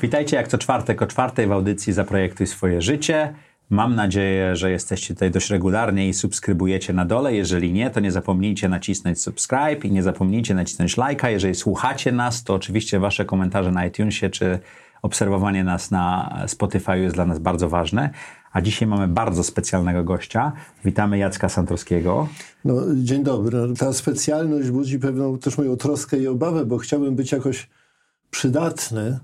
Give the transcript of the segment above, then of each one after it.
Witajcie jak co czwartek o czwartej w audycji Zaprojektuj swoje życie. Mam nadzieję, że jesteście tutaj dość regularnie i subskrybujecie na dole. Jeżeli nie, to nie zapomnijcie nacisnąć subscribe i nie zapomnijcie nacisnąć lajka. Jeżeli słuchacie nas, to oczywiście wasze komentarze na iTunesie czy obserwowanie nas na Spotify jest dla nas bardzo ważne. A dzisiaj mamy bardzo specjalnego gościa. Witamy Jacka Santorskiego. No, dzień dobry. Ta specjalność budzi pewną też moją troskę i obawę, bo chciałbym być jakoś przydatny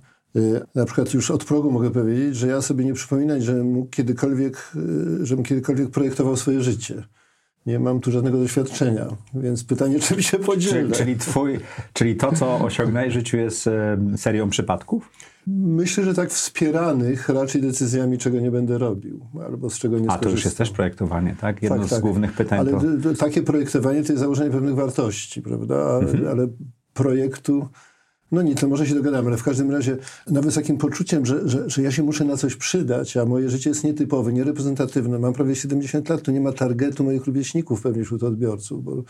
na przykład już od progu mogę powiedzieć, że ja sobie nie przypominać, że mógł kiedykolwiek, y, żebym kiedykolwiek projektował swoje życie. Nie mam tu żadnego doświadczenia, więc pytanie, czy mi się podzielę. Czyli, czyli, twój, czyli to, co osiągnąłeś w życiu jest serią przypadków? Myślę, że tak wspieranych raczej decyzjami, czego nie będę robił, albo z czego nie A to już jest też projektowanie, tak? Jedno tak, z tak. głównych pytań Ale to... takie projektowanie to jest założenie pewnych wartości, prawda? Mhm. Ale projektu no nie, to może się dogadamy, ale w każdym razie nawet z takim poczuciem, że, że, że ja się muszę na coś przydać, a moje życie jest nietypowe, niereprezentatywne. Mam prawie 70 lat, to nie ma targetu moich rówieśników pewnie wśród odbiorców. Bo,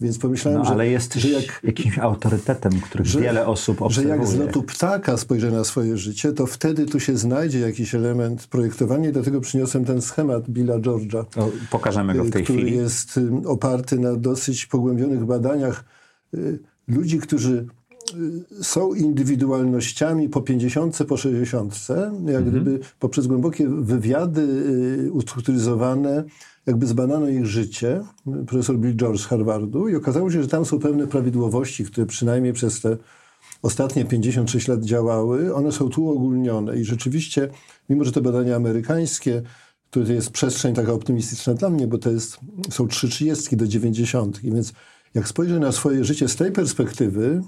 więc pomyślałem, no, że... ale jesteś że jak, jakimś autorytetem, których że, wiele osób obserwuje. Że jak z lotu ptaka spojrzę na swoje życie, to wtedy tu się znajdzie jakiś element projektowania i dlatego przyniosłem ten schemat Billa George'a. pokażemy go w tej który chwili. Który jest oparty na dosyć pogłębionych badaniach y, ludzi, którzy Y, są indywidualnościami po 50, po 60, jak mhm. gdyby poprzez głębokie wywiady y, ustrukturyzowane, jakby zbadano ich życie, profesor Bill George z Harvardu i okazało się, że tam są pewne prawidłowości, które przynajmniej przez te ostatnie 56 lat działały, one są tu ogólnione i rzeczywiście, mimo że to badania amerykańskie, to jest przestrzeń taka optymistyczna dla mnie, bo to jest, są trzy trzydziestki do dziewięćdziesiątki, więc jak spojrzę na swoje życie z tej perspektywy,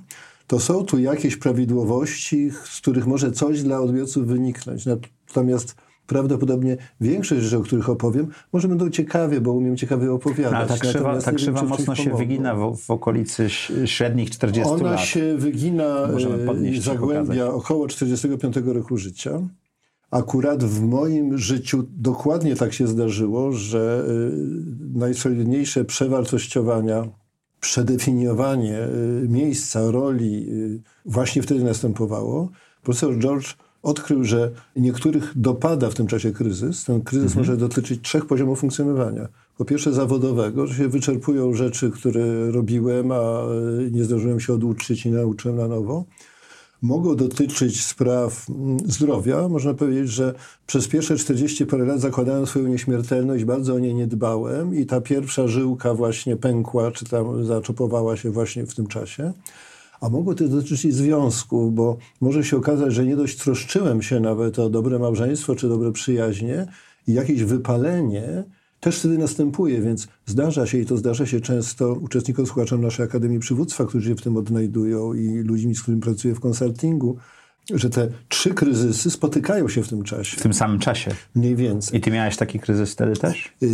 to są tu jakieś prawidłowości, z których może coś dla odbiorców wyniknąć. Natomiast prawdopodobnie większość rzeczy, o których opowiem, może będą ciekawie, bo umiem ciekawie opowiadać. No, ale ta krzywa, ta krzywa wiem, mocno się wygina w, w, okolicy średnich 40 Ona lat. Ona się wygina, e, zagłębia około 45 roku życia. Akurat w moim życiu dokładnie tak się zdarzyło, że e, najsolidniejsze przewartościowania przedefiniowanie y, miejsca, roli y, właśnie wtedy następowało. Profesor George odkrył, że niektórych dopada w tym czasie kryzys. Ten kryzys mhm. może dotyczyć trzech poziomów funkcjonowania. Po pierwsze zawodowego, że się wyczerpują rzeczy, które robiłem, a y, nie zdążyłem się oduczyć i nauczyłem na nowo mogą dotyczyć spraw mm, zdrowia. Można powiedzieć, że przez pierwsze 40 parę lat zakładałem swoją nieśmiertelność, bardzo o niej nie dbałem i ta pierwsza żyłka właśnie pękła, czy tam zaczopowała się właśnie w tym czasie. A mogło to dotyczyć i związku, bo może się okazać, że nie dość troszczyłem się nawet o dobre małżeństwo czy dobre przyjaźnie i jakieś wypalenie też wtedy następuje, więc zdarza się i to zdarza się często uczestnikom, słuchaczom naszej Akademii Przywództwa, którzy się w tym odnajdują i ludźmi, z którymi pracuję w konsultingu, że te trzy kryzysy spotykają się w tym czasie. W tym samym czasie? Mniej więcej. I ty miałeś taki kryzys wtedy też? Y,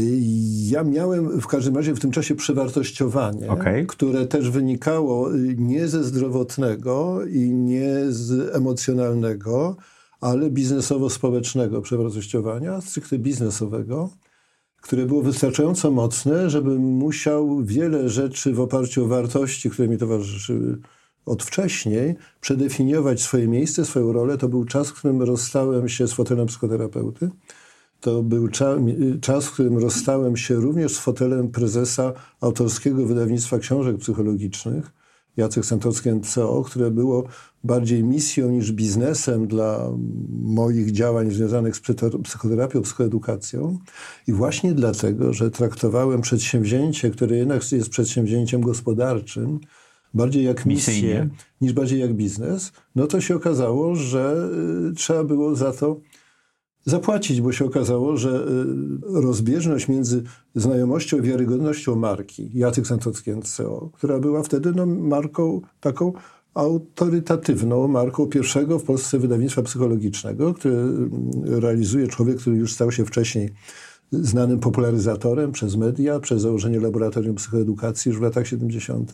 ja miałem w każdym razie w tym czasie przewartościowanie, okay. które też wynikało y, nie ze zdrowotnego i nie z emocjonalnego, ale biznesowo-społecznego przewartościowania, stricte biznesowego które było wystarczająco mocne, żebym musiał wiele rzeczy w oparciu o wartości, które mi towarzyszyły od wcześniej, przedefiniować swoje miejsce, swoją rolę. To był czas, w którym rozstałem się z fotelem psychoterapeuty. To był cza czas, w którym rozstałem się również z fotelem prezesa autorskiego wydawnictwa książek psychologicznych Jacek Santowski NCO, które było bardziej misją niż biznesem dla moich działań związanych z psychoterapią, psychoedukacją. I właśnie dlatego, że traktowałem przedsięwzięcie, które jednak jest przedsięwzięciem gospodarczym, bardziej jak misję Misyjnie. niż bardziej jak biznes, no to się okazało, że y, trzeba było za to zapłacić, bo się okazało, że y, rozbieżność między znajomością i wiarygodnością marki Jacek Santocki NCO, która była wtedy no, marką taką autorytatywną marką pierwszego w Polsce wydawnictwa psychologicznego, które mm, realizuje człowiek, który już stał się wcześniej znanym popularyzatorem przez media, przez założenie laboratorium psychoedukacji już w latach 70.,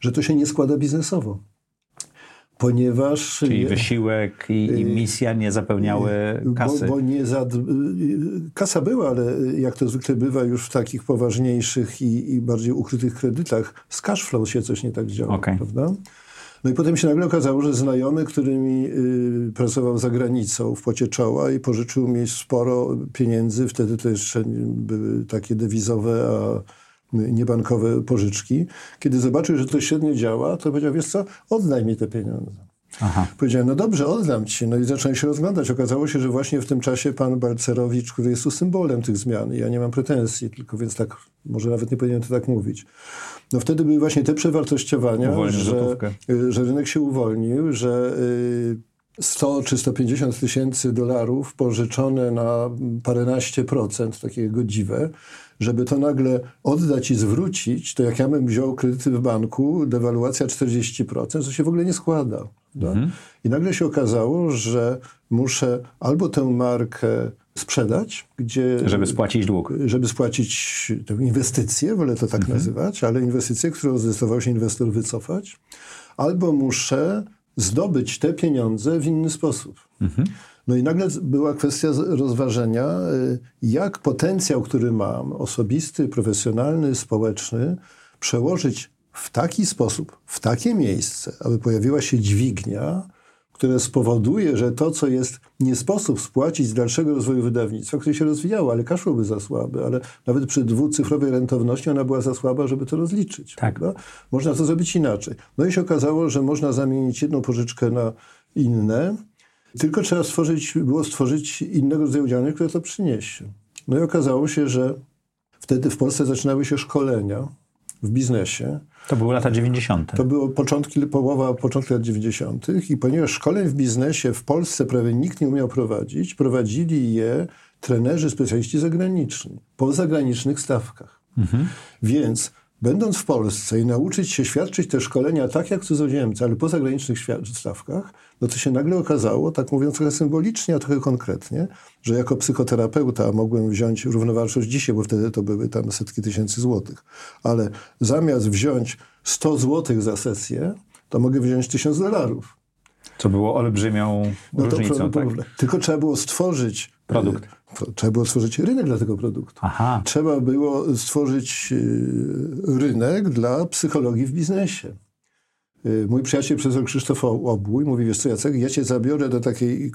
że to się nie składa biznesowo ponieważ... Czyli wysiłek i, i y, misja nie zapełniały kasy. Bo, bo nie za, kasa była, ale jak to zwykle bywa już w takich poważniejszych i, i bardziej ukrytych kredytach, z cashflow się coś nie tak działo, okay. prawda? No i potem się nagle okazało, że znajomy, który mi y, pracował za granicą w pocie czoła i pożyczył mi sporo pieniędzy, wtedy to jeszcze były takie dewizowe, a niebankowe pożyczki. Kiedy zobaczył, że to średnio działa, to powiedział, wiesz co, oddaj mi te pieniądze. Aha. Powiedziałem, no dobrze, oddam ci. No i zacząłem się rozglądać. Okazało się, że właśnie w tym czasie pan Balcerowicz, który jest tu symbolem tych zmian, ja nie mam pretensji, tylko więc tak, może nawet nie powinienem to tak mówić. No wtedy były właśnie te przewartościowania, że, y, że rynek się uwolnił, że 100 y, czy 150 tysięcy dolarów pożyczone na paręnaście procent, takie godziwe, żeby to nagle oddać i zwrócić, to jak ja bym wziął kredyty w banku, dewaluacja 40%, to się w ogóle nie składa. Mhm. I nagle się okazało, że muszę albo tę markę sprzedać, gdzie... Żeby spłacić dług. Żeby spłacić tę inwestycję, wolę to tak mhm. nazywać, ale inwestycję, którą zdecydował się inwestor wycofać, albo muszę zdobyć te pieniądze w inny sposób. Mhm. No i nagle była kwestia rozważenia, y, jak potencjał, który mam, osobisty, profesjonalny, społeczny, przełożyć w taki sposób, w takie miejsce, aby pojawiła się dźwignia, które spowoduje, że to, co jest nie sposób spłacić z dalszego rozwoju wydawnictwa, które się rozwijało, ale kaszło by za słaby, ale nawet przy dwucyfrowej rentowności ona była za słaba, żeby to rozliczyć. Tak. Prawda? Można to zrobić inaczej. No i się okazało, że można zamienić jedną pożyczkę na inne, tylko trzeba stworzyć, było stworzyć innego rodzaju działania, które to przyniesie. No i okazało się, że wtedy w Polsce zaczynały się szkolenia w biznesie. To były lata 90. To było początki, połowa, początki lat 90. I ponieważ szkoleń w biznesie w Polsce prawie nikt nie umiał prowadzić, prowadzili je trenerzy, specjaliści zagraniczni, po zagranicznych stawkach. Mhm. Więc będąc w Polsce i nauczyć się świadczyć te szkolenia tak jak cudzoziemcy, ale po zagranicznych stawkach, no to się nagle okazało, tak mówiąc trochę symbolicznie, a trochę konkretnie, że jako psychoterapeuta mogłem wziąć równowartość dzisiaj, bo wtedy to były tam setki tysięcy złotych, ale zamiast wziąć 100 złotych za sesję, to mogę wziąć 1000 dolarów. Co było olbrzymią no różnicą, tak? Tylko trzeba było stworzyć produkt. Trzeba było stworzyć rynek dla tego produktu. Aha. Trzeba było stworzyć e, rynek dla psychologii w biznesie. Y, mój przyjaciel profesor Krzysztof Obój mówi, wiesz co Jacek, ja cię zabiorę do takiej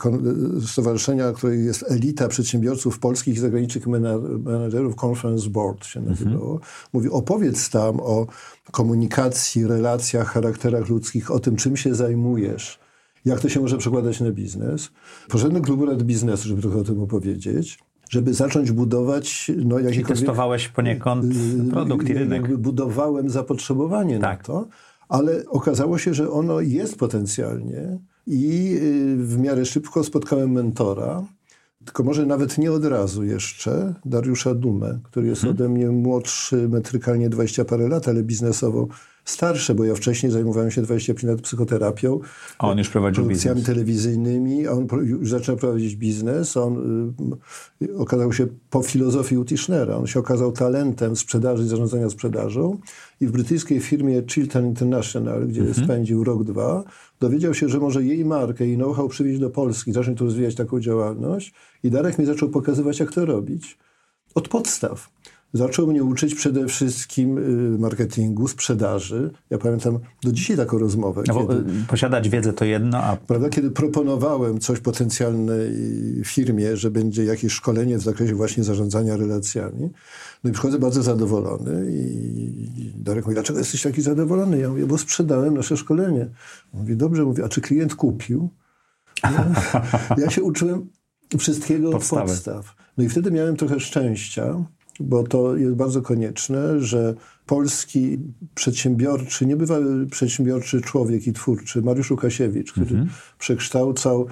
stowarzyszenia, której jest elita przedsiębiorców polskich i zagranicznych menedżerów, Conference Board się nazywało. Mhm. Mówi, opowiedz tam o komunikacji, relacjach, charakterach ludzkich, o tym, czym się zajmujesz, jak to się może przekładać na biznes. Poszedłem do klubu rad biznesu, żeby trochę o tym opowiedzieć żeby zacząć budować... No, I testowałeś poniekąd y, produkt i rynek. Jakby budowałem zapotrzebowanie tak. na to ale okazało się, że ono jest potencjalnie i y, w miarę szybko spotkałem mentora, tylko może nawet nie od razu jeszcze, Dariusza Dumę, który jest hmm. ode mnie młodszy, metrykalnie 20 parę lat, ale biznesowo starsze, bo ja wcześniej zajmowałem się 25 lat psychoterapią. A on już prowadził produkcjami biznes. telewizyjnymi, a on już zaczął prowadzić biznes. On y, okazał się po filozofii Utishnera. On się okazał talentem sprzedaży i zarządzania sprzedażą i w brytyjskiej firmie Chilton International, gdzie mhm. spędził rok, dwa, dowiedział się, że może jej markę i know-how przywieźć do Polski, zacząć tu rozwijać taką działalność i Darek mi zaczął pokazywać, jak to robić. Od podstaw. Zaczął mnie uczyć przede wszystkim y, marketingu, sprzedaży. Ja pamiętam do dzisiaj taką rozmowę. No kiedy, posiadać wiedzę to jedno, a... Prawda, kiedy proponowałem coś potencjalnej firmie, że będzie jakieś szkolenie w zakresie właśnie zarządzania relacjami. No i przychodzę bardzo zadowolony i Darek mówi, dlaczego jesteś taki zadowolony? Ja mówię, bo sprzedałem nasze szkolenie. Mówi, dobrze, mówię, a czy klient kupił? Ja, ja się uczyłem wszystkiego od podstaw. No i wtedy miałem trochę szczęścia, bo to jest bardzo konieczne, że polski przedsiębiorczy, niebywały przedsiębiorczy człowiek i twórczy, Mariusz Łukasiewicz, który mhm. przekształcał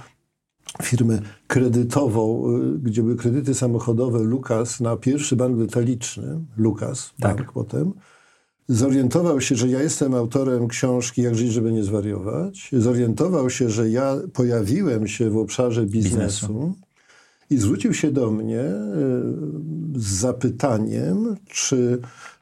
firmę kredytową, y, gdzie były kredyty samochodowe Lukas na pierwszy bank detaliczny, Lukas tak. Bank potem, zorientował się, że ja jestem autorem książki Jak żyć, żeby nie zwariować. Zorientował się, że ja pojawiłem się w obszarze biznesu. biznesu. I zwrócił się do mnie e, z zapytaniem, czy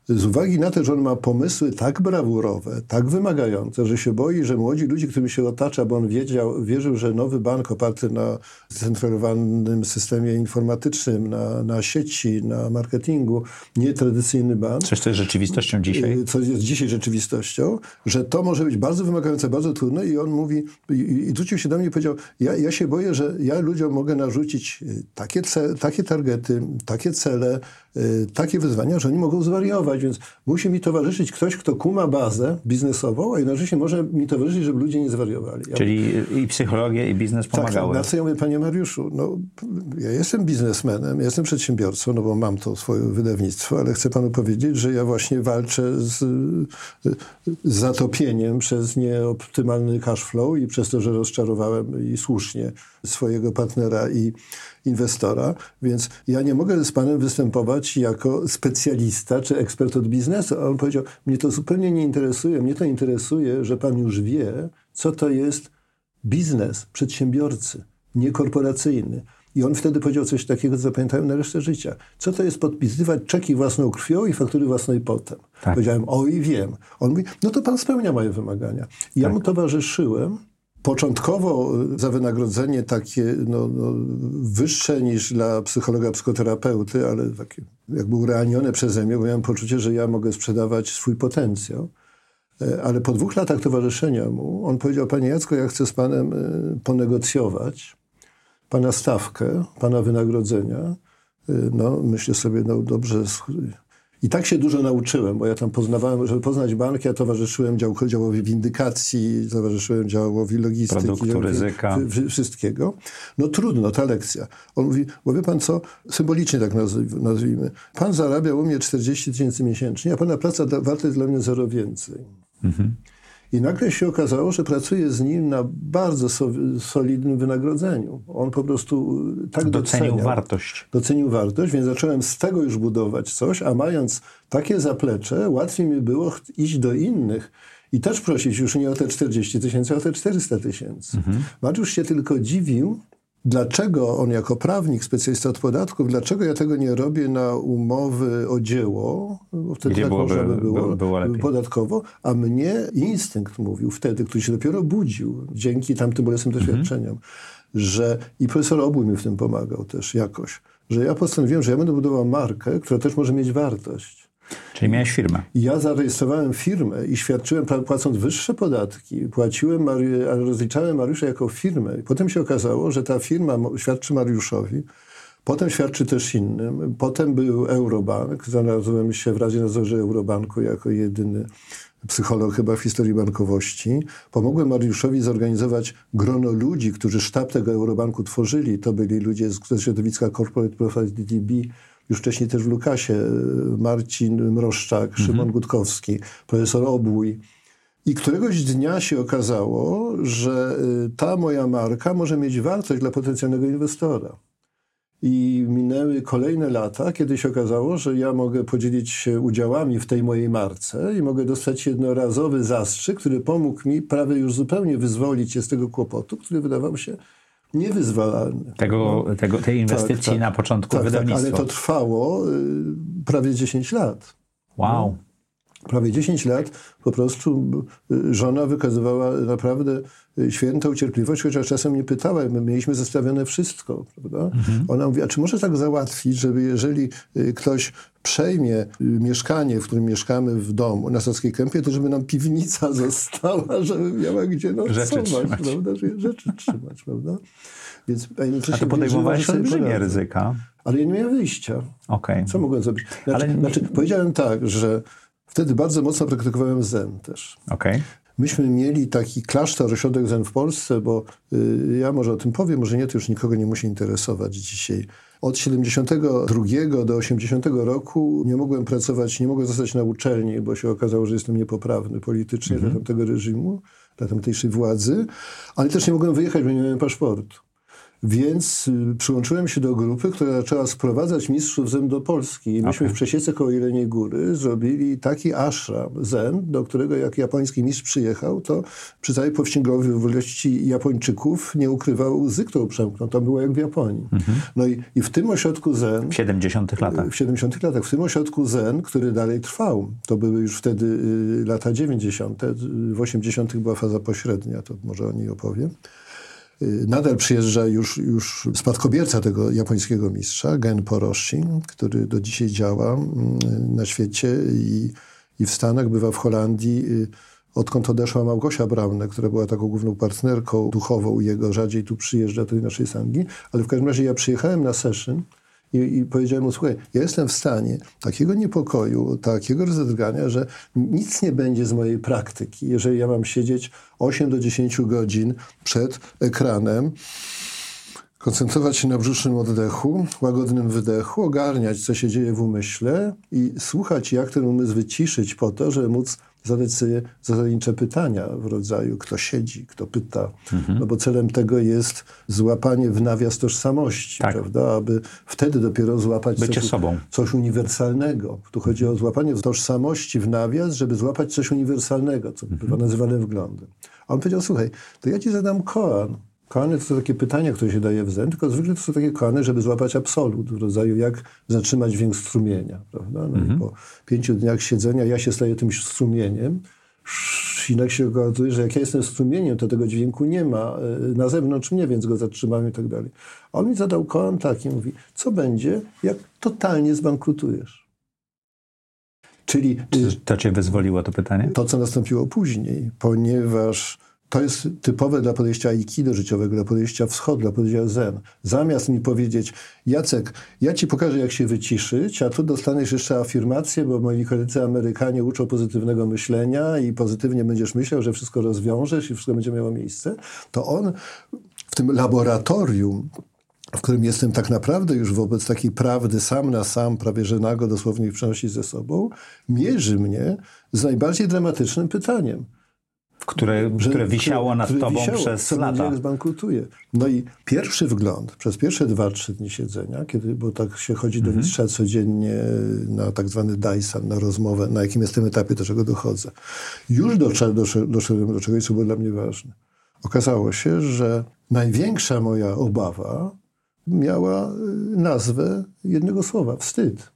z uwagi na to, że on ma pomysły tak brawurowe, tak wymagające, że się boi, że młodzi ludzie, którymi się otacza, bo on wiedział, wierzył, że nowy bank oparty na zcentralizowanym systemie informatycznym, na, na sieci, na marketingu, nie tradycyjny bank. Coś, co jest rzeczywistością dzisiaj. Y, co jest dzisiaj rzeczywistością, że to może być bardzo wymagające, bardzo trudne i on mówi, i, i zwrócił się do mnie i powiedział, ja, ja się boję, że ja ludziom mogę narzucić y, takie, ce, takie targety, takie cele, takie wyzwania, że oni mogą zwariować więc musi mi towarzyszyć ktoś, kto kuma bazę biznesową, a jednocześnie może mi towarzyszyć, żeby ludzie nie zwariowali. Ja Czyli i psychologia, i biznes tak, pomagały. Tak, na co ja mówię, panie Mariuszu, no, ja jestem biznesmenem, jestem przedsiębiorcą, no bo mam to swoje wydawnictwo, ale chcę panu powiedzieć, że ja właśnie walczę z, z zatopieniem przez nieoptymalny cash flow i przez to, że rozczarowałem i słusznie swojego partnera i inwestora, więc ja nie mogę z panem występować jako specjalista czy ekspert od biznesu. A on powiedział, mnie to zupełnie nie interesuje, mnie to interesuje, że pan już wie, co to jest biznes przedsiębiorcy, niekorporacyjny. I on wtedy powiedział coś takiego, co zapamiętałem na resztę życia. Co to jest podpisywać czeki własną krwią i faktury własnej potem? Tak. Powiedziałem, oj, wiem. On mówi, no to pan spełnia moje wymagania. I ja tak. mu towarzyszyłem Początkowo y, za wynagrodzenie takie no, no, wyższe niż dla psychologa, psychoterapeuty, ale takie jakby urealnione przeze mnie, bo miałem poczucie, że ja mogę sprzedawać swój potencjał. E, ale po dwóch latach towarzyszenia mu, on powiedział, panie Jacko, ja chcę z panem y, ponegocjować pana stawkę, pana wynagrodzenia. Y, no, myślę sobie, no dobrze, i tak się dużo nauczyłem, bo ja tam poznawałem, żeby poznać bank, ja towarzyszyłem dział, działowi windykacji, towarzyszyłem działowi logistyki. Produktu, działowi, ryzyka. wszystkiego. No trudno, ta lekcja. On mówi, bo wie pan co, symbolicznie tak nazwijmy. Pan zarabia u mnie 40 tysięcy miesięcznie, a pana praca warta jest dla mnie zero więcej. Mhm. I nagle się okazało, że pracuję z nim na bardzo so, solidnym wynagrodzeniu. On po prostu y, tak docenił doceniał, wartość. Docenił wartość, więc zacząłem z tego już budować coś, a mając takie zaplecze, łatwiej mi było iść do innych i też prosić już nie o te 40 tysięcy, a o te 400 tysięcy. Mhm. Mariusz się tylko dziwił, Dlaczego on jako prawnik, specjalista od podatków, dlaczego ja tego nie robię na umowy o dzieło, bo wtedy Gdzie tak byłoby, można by było, było podatkowo, a mnie instynkt mówił wtedy, który się dopiero budził dzięki tamtym bolesnym mhm. doświadczeniom, że i profesor Obój mi w tym pomagał też jakoś, że ja postanowiłem, że ja będę budował markę, która też może mieć wartość. Czyli miałeś firmę. Ja zarejestrowałem firmę i świadczyłem, płacąc wyższe podatki, płaciłem, rozliczałem Mariusza jako firmę. Potem się okazało, że ta firma świadczy Mariuszowi, potem świadczy też innym. Potem był Eurobank, znalazłem się w Radzie Nadzorze Eurobanku jako jedyny psycholog chyba w historii bankowości. Pomogłem Mariuszowi zorganizować grono ludzi, którzy sztab tego Eurobanku tworzyli. To byli ludzie z środowiska Corporate Profile DDB, już wcześniej też w Lukasie, Marcin Mroszczak, mhm. Szymon Gutkowski, profesor Obój. I któregoś dnia się okazało, że y, ta moja marka może mieć wartość dla potencjalnego inwestora. I minęły kolejne lata, kiedy się okazało, że ja mogę podzielić się udziałami w tej mojej marce i mogę dostać jednorazowy zastrzyk, który pomógł mi prawie już zupełnie wyzwolić się z tego kłopotu, który wydawał się niewyzwalalny. Tego, tego, tej inwestycji tak, tak, na początku tak, wydawnictwa. Tak, ale to trwało y, prawie 10 lat. Wow. No prawie 10 lat po prostu y, żona wykazywała naprawdę y, świętą cierpliwość, chociaż czasem nie pytała, my mieliśmy zestawione wszystko, prawda? Mhm. Ona mówi, a czy może tak załatwić, żeby jeżeli y, ktoś przejmie mieszkanie, w którym mieszkamy w domu na Saskiej Kępie, to żeby nam piwnica została, żeby miała gdzie nocować, rzeczy trzymać. prawda? Rzeczy trzymać, prawda? Więc, a to podejmowałeś olbrzymie ryzyka. Ale ja nie miałem wyjścia. Okay. Co mogłem zrobić? Znaczy, Ale... znaczy, powiedziałem tak, że Wtedy bardzo mocno praktykowałem zen też. Okay. Myśmy mieli taki klasztor, ośrodek zen w Polsce, bo y, ja może o tym powiem, może nie, to już nikogo nie musi interesować dzisiaj. Od 72 do 80 roku nie mogłem pracować, nie mogłem zostać na uczelni, bo się okazało, że jestem niepoprawny politycznie mm -hmm. dla tamtego reżimu, dla tamtejszej władzy, ale też nie mogłem wyjechać, bo nie miałem paszportu. Więc y, przyłączyłem się do grupy, która zaczęła sprowadzać mistrzów zen do Polski. I myśmy okay. w Przesiece koło Jeleniej Góry zrobili taki ashram zen, do którego jak japoński mistrz przyjechał, to przy całej powściągliwości Japończyków nie ukrywał łzy, którą przemknął. To było jak w Japonii. Mhm. No i, i w tym ośrodku zen... W 70 latach. W 70 latach. W tym ośrodku zen, który dalej trwał, to były już wtedy y, lata 90. W 80 była faza pośrednia, to może o niej opowiem. Y, nadal przyjeżdża już, już spadkobierca tego japońskiego mistrza, Gen Poroshi, który do dzisiaj działa mm, na świecie i, i w Stanach, bywa w Holandii. Y, odkąd odeszła Małgosia Braune, która była taką główną partnerką duchową jego, rzadziej tu przyjeżdża do naszej sangi, ale w każdym razie ja przyjechałem na session i, i powiedziałem mu, słuchaj, ja jestem w stanie takiego niepokoju, takiego rozedrgania, że nic nie będzie z mojej praktyki, jeżeli ja mam siedzieć 8 do 10 godzin przed ekranem, koncentrować się na brzusznym oddechu, łagodnym wydechu, ogarniać, co się dzieje w umyśle i słuchać, jak ten umysł wyciszyć po to, żeby móc zadać sobie zasadnicze pytania w rodzaju kto siedzi, kto pyta, mhm. no bo celem tego jest złapanie w nawias tożsamości, tak. prawda, aby wtedy dopiero złapać coś, coś, uniwersalnego. Tu chodzi o złapanie tożsamości w nawias, żeby złapać coś uniwersalnego, co mhm. bywa nazywane wglądem. A on powiedział, słuchaj, to ja ci zadam koan, Koany to są takie pytania, które się daje w zen, tylko zwykle to są takie koany, żeby złapać absolut, w rodzaju jak zatrzymać dźwięk strumienia. Prawda? No mhm. i po pięciu dniach siedzenia ja się staję tym strumieniem, Sinek się okazuje, że jak ja jestem strumieniem, to tego dźwięku nie ma e, na zewnątrz mnie, więc go zatrzymamy i tak dalej. A on mi zadał koan taki, mówi, co będzie, jak totalnie zbankrutujesz? Czyli... Czy to cię wyzwoliło to pytanie? To, co nastąpiło później, ponieważ to jest typowe dla podejścia aikido życiowego, dla podejścia wschod, dla podejścia zen. Zamiast mi powiedzieć, Jacek, ja ci pokażę, jak się wyciszyć, a tu dostaniesz jeszcze afirmację, bo moi koledzy Amerykanie uczą pozytywnego myślenia i pozytywnie będziesz myślał, że wszystko rozwiążesz i wszystko będzie miało miejsce, to on w tym laboratorium w którym jestem tak naprawdę już wobec takiej prawdy sam na sam, prawie że nago dosłownie przenosi ze sobą, mierzy mnie z najbardziej dramatycznym pytaniem – które, że, które wisiało nad które tobą wisiało, przez co lata. zbankrutuje. No i pierwszy wgląd, przez pierwsze dwa, trzy dni siedzenia, kiedy, bo tak się chodzi do mhm. mistrza codziennie na tak zwany Dyson, na rozmowę, na jakim jestem etapie, do czego dochodzę. Już doszedłem, doszedłem do czegoś, co było dla mnie ważne. Okazało się, że największa moja obawa miała y, nazwę jednego słowa, wstyd.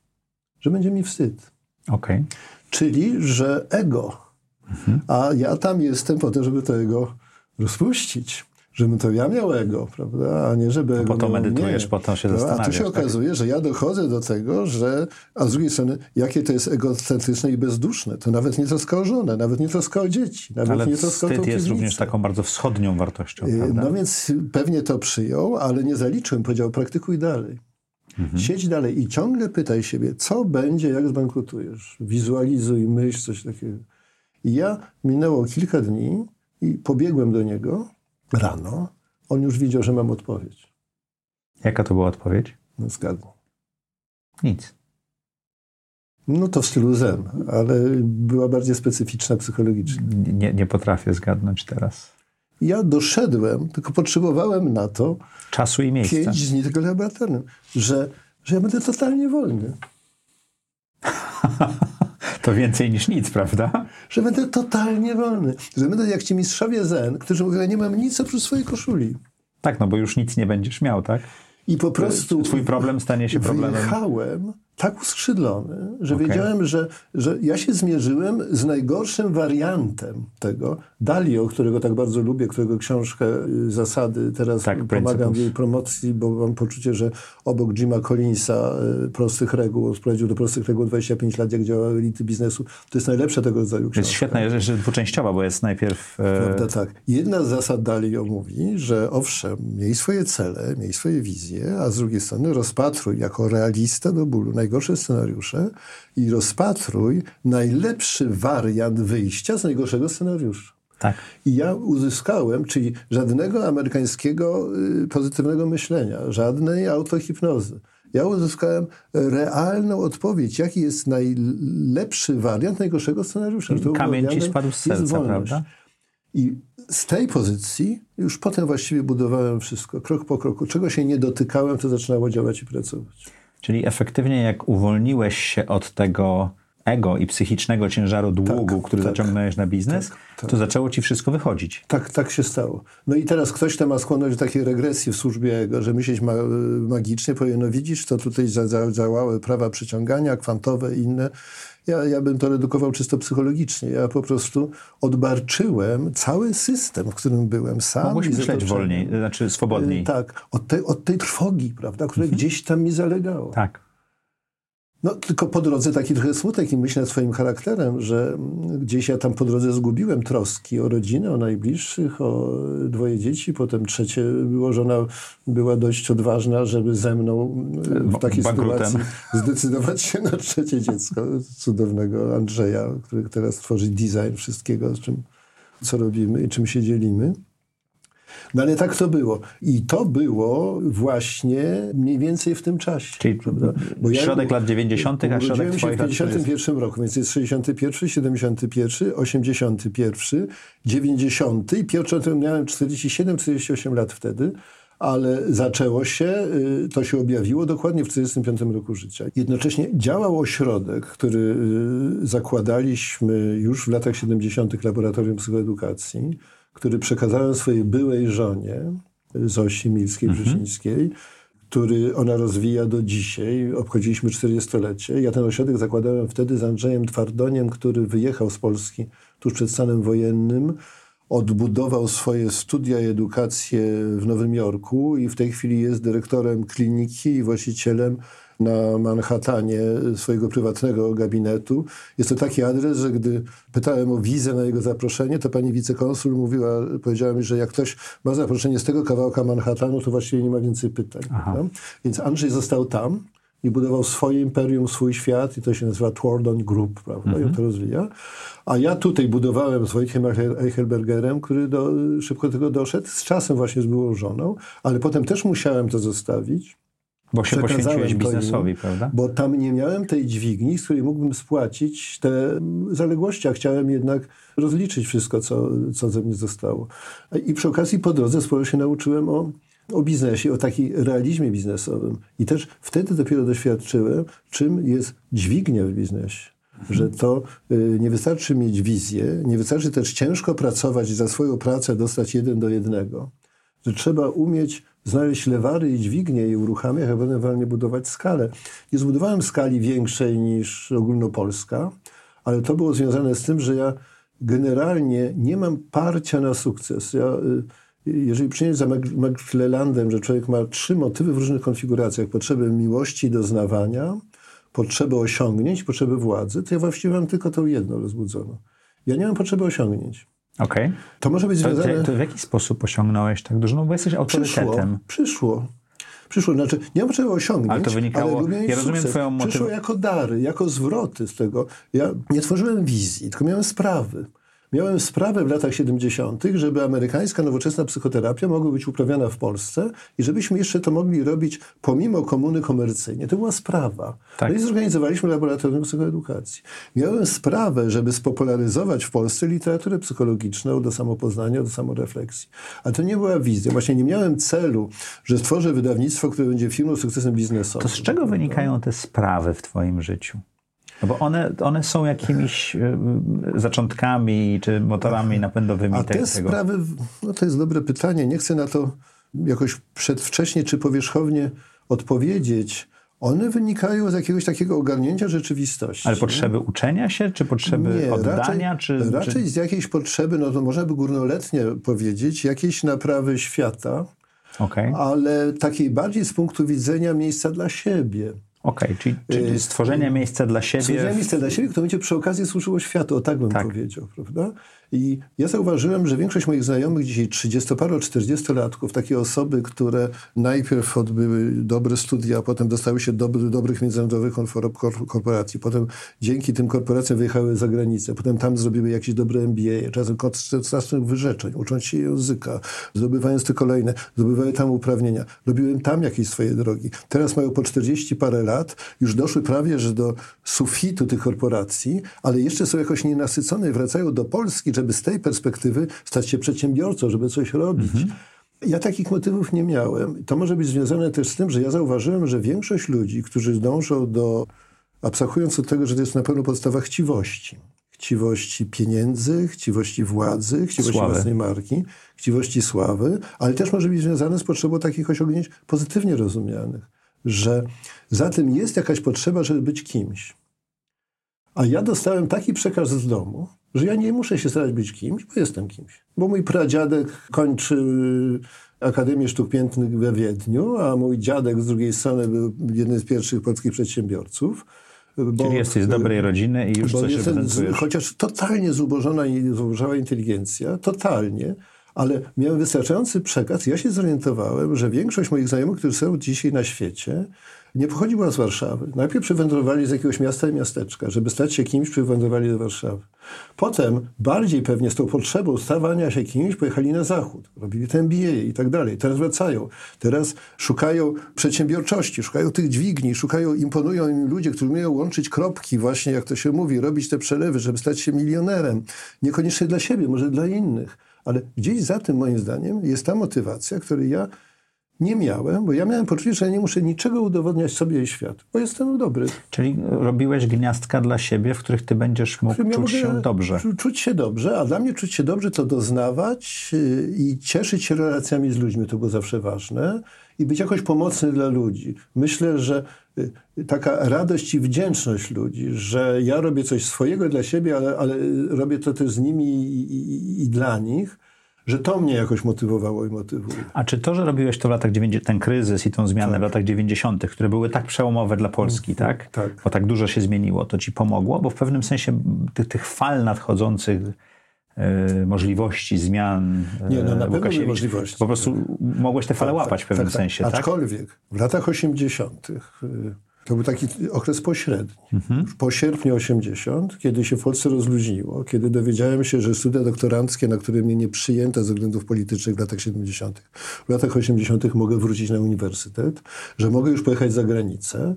Że będzie mi wstyd. Okay. Czyli, że ego a ja tam jestem po to, żeby to ego rozpuścić. Żebym to ja miał ego, prawda? A nie żeby ego Po to medytujesz, mnie. po to się zastanawiasz. A tu się tak? okazuje, że ja dochodzę do tego, że, a z drugiej strony, jakie to jest egocentryczne i bezduszne. To nawet nie troska o żonę, nawet nie troska o dzieci, nawet ale nie troska o wstyd jest również taką bardzo wschodnią wartością, y, prawda? No więc pewnie to przyjął, ale nie zaliczył. Powiedział, praktykuj dalej. Mhm. Siedź dalej i ciągle pytaj siebie, co będzie, jak zbankrutujesz. Wizualizuj, myśl, coś takiego. I ja minęło kilka dni i pobiegłem do niego rano. On już widział, że mam odpowiedź. Jaka to była odpowiedź? No zgadnij. Nic. No to w stylu zen, ale była bardziej specyficzna psychologicznie. Nie, nie potrafię zgadnąć teraz. Ja doszedłem, tylko potrzebowałem na to czasu i miejsca. Pięć dni tego laboratorium, że, że ja będę totalnie wolny. To więcej niż nic, prawda? Że będę totalnie wolny. Że będę jak ci mistrzowie zen, którzy mówią, ja nie mam nic oprócz swojej koszuli. Tak, no bo już nic nie będziesz miał, tak? I po prostu... Twój problem stanie się problemem. Wyjechałem tak uskrzydlony, że okay. wiedziałem, że, że ja się zmierzyłem z najgorszym wariantem tego. Dalio, którego tak bardzo lubię, którego książkę y, Zasady teraz tak, pomagam w jej promocji, bo mam poczucie, że obok Jima Collinsa y, prostych reguł, sprowadził do prostych reguł 25 lat, jak działały elity biznesu. To jest najlepsza tego rodzaju książka. Jest świetna, że dwuczęściowa, bo jest najpierw... E... Prawda, tak. Jedna z zasad Dalio mówi, że owszem, miej swoje cele, miej swoje wizje, a z drugiej strony rozpatruj jako realista do bólu najgorsze scenariusze i rozpatruj najlepszy wariant wyjścia z najgorszego scenariusza. Tak. I ja uzyskałem, czyli żadnego amerykańskiego y, pozytywnego myślenia, żadnej autohipnozy. Ja uzyskałem realną odpowiedź, jaki jest najlepszy wariant najgorszego scenariusza. Kamień ci spadł z serca, prawda? I z tej pozycji już potem właściwie budowałem wszystko, krok po kroku. Czego się nie dotykałem, to zaczynało działać i pracować. Czyli efektywnie jak uwolniłeś się od tego ego i psychicznego ciężaru długu, tak, który tak, zaciągnąłeś na biznes, tak, tak, to zaczęło ci wszystko wychodzić. Tak, tak się stało. No i teraz ktoś tam ma skłonność do takiej regresji w służbie ego, że myśleć ma, magicznie, powie, no widzisz, to tutaj zadziałały prawa przyciągania, kwantowe i inne. Ja, ja bym to redukował czysto psychologicznie. Ja po prostu odbarczyłem cały system, w którym byłem sam. Mogłeś myśleć wolniej, znaczy swobodniej. Tak, od, te, od tej trwogi, prawda, która mhm. gdzieś tam mi zalegało. Tak. No, tylko po drodze taki trochę smutek i myślę swoim charakterem, że gdzieś ja tam po drodze zgubiłem troski o rodzinę, o najbliższych, o dwoje dzieci. Potem trzecie było, żona była dość odważna, żeby ze mną w takiej Bankrutem. sytuacji zdecydować się na trzecie dziecko cudownego Andrzeja, który teraz tworzy design wszystkiego, czym, co robimy i czym się dzielimy. No ale tak to było. I to było właśnie mniej więcej w tym czasie. Czyli? Bo środek ja, lat 90., a środek się w 51 roku, więc jest 61, 71, 81, 90 i pierwszy miałem 47-48 lat wtedy ale zaczęło się, y, to się objawiło dokładnie w 45 roku życia. Jednocześnie działał ośrodek, który y, zakładaliśmy już w latach 70. Laboratorium Psychoedukacji, który przekazałem swojej byłej żonie, Zosi Milskiej-Brzezińskiej, mhm. który ona rozwija do dzisiaj. Obchodziliśmy 40-lecie. Ja ten ośrodek zakładałem wtedy z Andrzejem Twardoniem, który wyjechał z Polski tuż przed stanem wojennym. Odbudował swoje studia i edukację w Nowym Jorku i w tej chwili jest dyrektorem kliniki i właścicielem na Manhattanie swojego prywatnego gabinetu. Jest to taki adres, że gdy pytałem o wizę na jego zaproszenie, to pani wicekonsul mówiła, powiedziała mi, że jak ktoś ma zaproszenie z tego kawałka Manhattanu, to właściwie nie ma więcej pytań. Więc Andrzej został tam i budował swoje imperium, swój świat i to się nazywa Twardon Group, prawda? Mhm. I on to rozwija. A ja tutaj budowałem z Wojtkiem Eichelbergerem, który do, szybko do tego doszedł, z czasem właśnie z byłą żoną, ale potem też musiałem to zostawić bo się poświęciłeś biznesowi, im, prawda? Bo tam nie miałem tej dźwigni, z której mógłbym spłacić te zaległości, a chciałem jednak rozliczyć wszystko, co, co ze mnie zostało. I przy okazji po drodze sporo się nauczyłem o, o biznesie, o takim realizmie biznesowym. I też wtedy dopiero doświadczyłem, czym jest dźwignia w biznesie. Że to y, nie wystarczy mieć wizję, nie wystarczy też ciężko pracować i za swoją pracę dostać jeden do jednego. Że trzeba umieć znaleźć lewary i dźwignie i uruchamiać, a ewentualnie budować skalę. Nie zbudowałem skali większej niż ogólnopolska, ale to było związane z tym, że ja generalnie nie mam parcia na sukces. Ja, y, jeżeli przyjmiesz za McClellandem, że człowiek ma trzy motywy w różnych konfiguracjach, potrzebę miłości i doznawania, potrzebę osiągnięć, potrzebę władzy, to ja właściwie mam tylko tą jedną rozbudzoną. Ja nie mam potrzeby osiągnięć. Okay. To może być związane... To, to, w jaki sposób osiągnąłeś tak dużo? No bo jesteś autorytetem. Przyszło. Przyszło. Przyszło. Znaczy, nie mam czego osiągnąć, ale to wynikało... Ale ja rozumiem sukces. twoją motywację. Przyszło jako dary, jako zwroty z tego. Ja nie tworzyłem wizji, tylko miałem sprawy. Miałem sprawę w latach 70., żeby amerykańska nowoczesna psychoterapia mogła być uprawiana w Polsce i żebyśmy jeszcze to mogli robić pomimo komuny komercyjnie. To była sprawa. Tak. No i zorganizowaliśmy laboratorium psychoedukacji. Miałem sprawę, żeby spopularyzować w Polsce literaturę psychologiczną do samopoznania, do samorefleksji. A to nie była wizja. Właśnie nie miałem celu, że stworzę wydawnictwo, które będzie firmą z sukcesem biznesowym. To z czego wynikają te sprawy w twoim życiu? No bo one, one są jakimiś e, zaczątkami czy motorami napędowymi A te tego. sprawy, no to jest dobre pytanie. Nie chcę na to jakoś przedwcześnie czy powierzchownie odpowiedzieć. One wynikają z jakiegoś takiego ogarnięcia rzeczywistości. Ale potrzeby uczenia się, czy potrzeby nie, oddania? Raczej, czy, raczej czy... z jakiejś potrzeby, no to można by górnoletnie powiedzieć, jakiejś naprawy świata, okay. ale takiej bardziej z punktu widzenia miejsca dla siebie. Okej, okay, czyli, czyli y, stworzenie miejsca dla siebie. Stworzenie miejsca dla siebie, które będzie przy okazji służyło światu, o tak bym tak. powiedział, prawda? I ja zauważyłem, że większość moich znajomych dzisiaj 30-paro, 40-latków, takie osoby, które najpierw odbyły dobre studia, a potem dostały się do dobrych międzynarodowych korporacji, potem dzięki tym korporacjom wyjechały za granicę, potem tam zrobiły jakieś dobre MBA, czasem strasznych wyrzeczeń, ucząc się języka, zdobywając te kolejne, zdobywały tam uprawnienia, robiły tam jakieś swoje drogi. Teraz mają po 40 parę lat, już doszły prawie, że do sufitu tych korporacji, ale jeszcze są jakoś nienasycone wracają do Polski, żeby z tej perspektywy stać się przedsiębiorcą, żeby coś robić. Mhm. Ja takich motywów nie miałem. To może być związane też z tym, że ja zauważyłem, że większość ludzi, którzy dążą do, abstrahując od tego, że to jest na pewno podstawa chciwości, chciwości pieniędzy, chciwości władzy, chciwości sławy. własnej marki, chciwości sławy, ale też może być związane z potrzebą takich osiągnięć pozytywnie rozumianych, że za tym jest jakaś potrzeba, żeby być kimś. A ja dostałem taki przekaz z domu, że ja nie muszę się starać być kimś, bo jestem kimś. Bo mój pradziadek kończy y, Akademię Sztuk Pięknych we Wiedniu, a mój dziadek z drugiej strony był jednym z pierwszych polskich przedsiębiorców. Bo, Czyli jesteś z dobrej rodziny i już coś reprezentujesz. Chociaż totalnie zubożona i zubożała inteligencja, totalnie, ale miałem wystarczający przekaz. Ja się zorientowałem, że większość moich znajomych, którzy są dzisiaj na świecie, nie pochodziła z Warszawy. Najpierw przywędrowali z jakiegoś miasta i miasteczka. Żeby stać się kimś, przywędrowali do Warszawy. Potem, bardziej pewnie z tą potrzebą stawania się kimś, pojechali na zachód. Robili ten MBA i tak dalej. Teraz wracają. Teraz szukają przedsiębiorczości, szukają tych dźwigni, szukają, imponują im ludzie, którzy umieją łączyć kropki, właśnie jak to się mówi, robić te przelewy, żeby stać się milionerem. Niekoniecznie dla siebie, może dla innych. Ale gdzieś za tym, moim zdaniem, jest ta motywacja, której ja nie miałem, bo ja miałem poczucie, że nie muszę niczego udowodniać sobie i światu, bo jestem dobry. Czyli robiłeś gniazdka dla siebie, w których ty będziesz mógł ja czuć się dobrze. Czuć się dobrze, a dla mnie czuć się dobrze to doznawać y, i cieszyć się relacjami z ludźmi, to było zawsze ważne i być jakoś pomocny dla ludzi. Myślę, że y, taka radość i wdzięczność ludzi, że ja robię coś swojego dla siebie, ale, ale robię to też z nimi i, i, i dla nich, że to mnie jakoś motywowało i motywuje. A czy to, że robiłeś to w latach 90., ten kryzys i tą zmianę tak. w latach 90., które były tak przełomowe dla Polski, mm, tak? tak? Bo tak dużo się zmieniło, to ci pomogło? Bo w pewnym sensie tych, tych fal nadchodzących e, możliwości zmian Nie, no na e, pewno możliwości. Po prostu mogłeś te fale tak, łapać w pewnym tak, tak. sensie, tak? Aczkolwiek w latach 80. To był taki okres pośredni. Mhm. Po sierpniu 80, kiedy się w Polsce rozluźniło, kiedy dowiedziałem się, że studia doktoranckie, na które mnie nie przyjęto ze względów politycznych w latach 70., w latach 80. mogę wrócić na uniwersytet, że mogę już pojechać za granicę,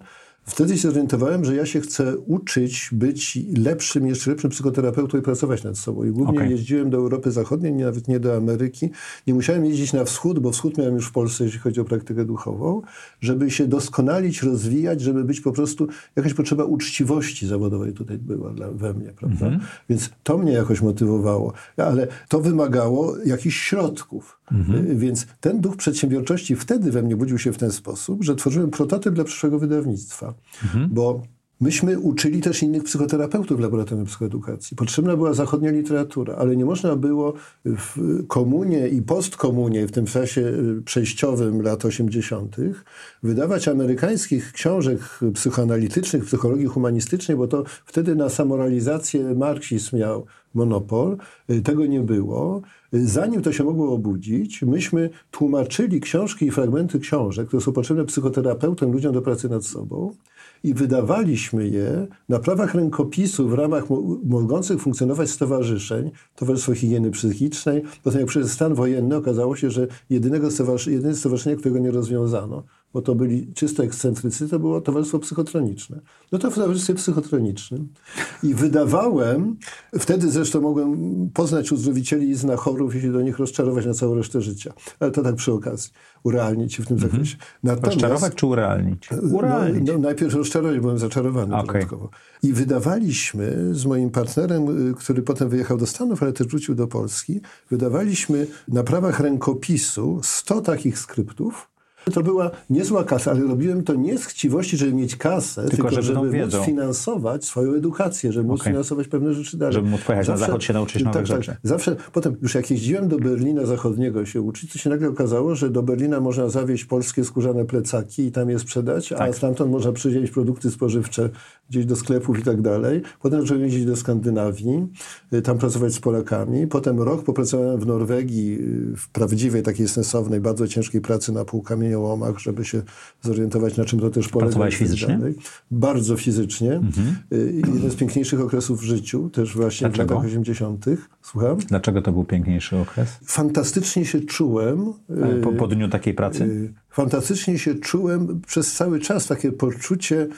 Wtedy się zorientowałem, że ja się chcę uczyć być lepszym, jeszcze lepszym psychoterapeutą i pracować nad sobą. I głównie okay. jeździłem do Europy Zachodniej, nawet nie do Ameryki. Nie musiałem jeździć na wschód, bo wschód miałem już w Polsce, jeśli chodzi o praktykę duchową, żeby się doskonalić, rozwijać, żeby być po prostu, jakaś potrzeba uczciwości zawodowej tutaj była dla, we mnie, prawda? Mm -hmm. Więc to mnie jakoś motywowało. Ale to wymagało jakichś środków. Mhm. Więc ten duch przedsiębiorczości wtedy we mnie budził się w ten sposób, że tworzyłem prototyp dla przyszłego wydawnictwa. Mhm. Bo Myśmy uczyli też innych psychoterapeutów w laboratorium psychoedukacji. Potrzebna była zachodnia literatura, ale nie można było w komunie i postkomunie, w tym czasie y, przejściowym lat 80., wydawać amerykańskich książek psychoanalitycznych, psychologii humanistycznej, bo to wtedy na samoralizację marksizm miał monopol. Y, tego nie było. Y, zanim to się mogło obudzić, myśmy tłumaczyli książki i fragmenty książek, które są potrzebne psychoterapeutom, ludziom do pracy nad sobą i wydawaliśmy je na prawach rękopisu w ramach mogących funkcjonować stowarzyszeń, Towarzystwo Higieny Psychicznej. Potem jak przyszedł stan wojenny, okazało się, że jedynego stowarzyszenia, jedyne stowarzyszenie, którego nie rozwiązano, bo to byli czysto ekscentrycy, to było Towarzystwo Psychotroniczne. No to w Towarzystwie Psychotronicznym. I wydawałem, wtedy zresztą mogłem poznać uzdrowicieli i znachorów i się do nich rozczarować na całą resztę życia. Ale to tak przy okazji. Urealnić się w tym -hmm. zakresie. Natomiast, rozczarować czy urealnić? No, urealnić. No, no, najpierw rozczarować, byłem zaczarowany okay. początkowo. I wydawaliśmy z moim partnerem, y, który potem wyjechał do Stanów, ale też wrócił do Polski, wydawaliśmy na prawach rękopisu 100 takich skryptów, to była niezła kasa, ale robiłem to nie z chciwości, żeby mieć kasę, tylko, tylko żeby, żeby móc finansować swoją edukację, żeby móc okay. finansować pewne rzeczy dalej. Żeby móc pojechać zawsze, na zachód się nauczyć nowych tak, tak. rzeczy. Tak, zawsze, potem już jak jeździłem do Berlina Zachodniego się uczyć, to się nagle okazało, że do Berlina można zawieźć polskie skórzane plecaki i tam je sprzedać, tak. a stamtąd można przywieźć produkty spożywcze gdzieś do sklepów i tak dalej. Potem zacząłem jeździć do Skandynawii, y, tam pracować z Polakami. Potem rok popracowałem w Norwegii y, w prawdziwej, takiej sensownej, bardzo ciężkiej pracy na półkamieniołomach, żeby się zorientować, na czym to też polega. Pracowałeś tak fizycznie? Dalej. Bardzo fizycznie. Mhm. Y, jeden z piękniejszych okresów w życiu, też właśnie Dlaczego? w latach 80. Słucham? Dlaczego to był piękniejszy okres? Fantastycznie się czułem. Po, po dniu takiej pracy? Fantastycznie się czułem przez cały czas, takie poczucie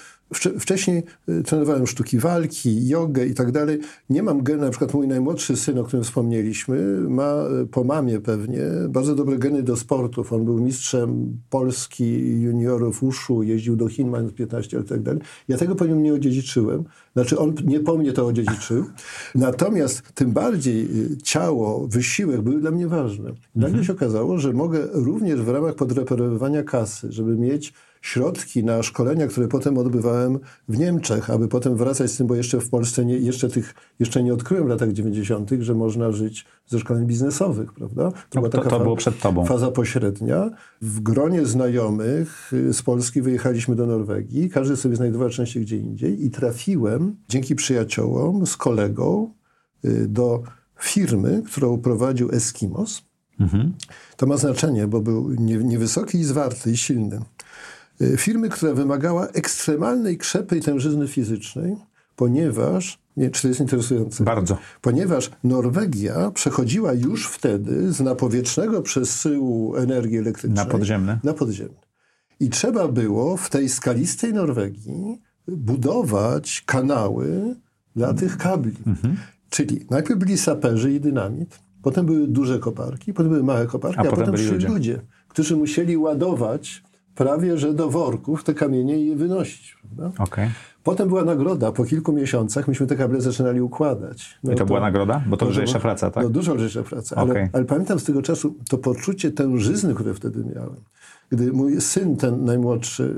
wcześniej y, trenowałem sztuki walki, jogę i tak dalej. Nie mam geny, na przykład mój najmłodszy syn, o którym wspomnieliśmy, ma y, po mamie pewnie bardzo dobre geny do sportów. On był mistrzem Polski juniorów uszu, jeździł do Chin mając 15 lat i tak dalej. Ja tego po nim nie odziedziczyłem. Znaczy on nie po mnie to odziedziczył. Natomiast tym bardziej y, ciało, wysiłek były dla mnie ważne. Nagle mhm. się okazało, że mogę również w ramach podreperowywania kasy, żeby mieć środki na szkolenia, które potem odbywałem w Niemczech, aby potem wracać z tym, bo jeszcze w Polsce nie, jeszcze tych jeszcze nie odkryłem w latach 90., że można żyć ze szkoleń biznesowych, prawda? To, no, była taka to, to było przed tobą. Faza pośrednia. W gronie znajomych y, z Polski wyjechaliśmy do Norwegii. Każdy sobie znajdował szczęście gdzie indziej i trafiłem dzięki przyjaciołom z kolegą y, do firmy, którą prowadził Eskimos. Mhm. To ma znaczenie, bo był niewysoki i zwarty i silny. Y, firmy, która wymagała ekstremalnej krzepy i tężyzny fizycznej, ponieważ, nie, czy to jest interesujące? Bardzo. Ponieważ Norwegia przechodziła już wtedy z napowietrznego przesyłu energii elektrycznej na podziemny. Na podziemny. I trzeba było w tej skalistej Norwegii budować kanały dla tych kabli. Mhm. Czyli najpierw byli saperzy i dynamit, potem były duże koparki, potem były małe koparki, a, a potem, potem przyszli ludzie. ludzie, którzy musieli ładować prawie że do worków te kamienie i je wynosić. Prawda? Okay. Potem była nagroda. Po kilku miesiącach myśmy te kable zaczynali układać. No I to, to, była nagroda? Bo to lżejsza praca, tak? No dużo lżejsza praca. Ale, okay. ale pamiętam z tego czasu to poczucie tężyzny, które wtedy miałem. Gdy mój syn, ten najmłodszy,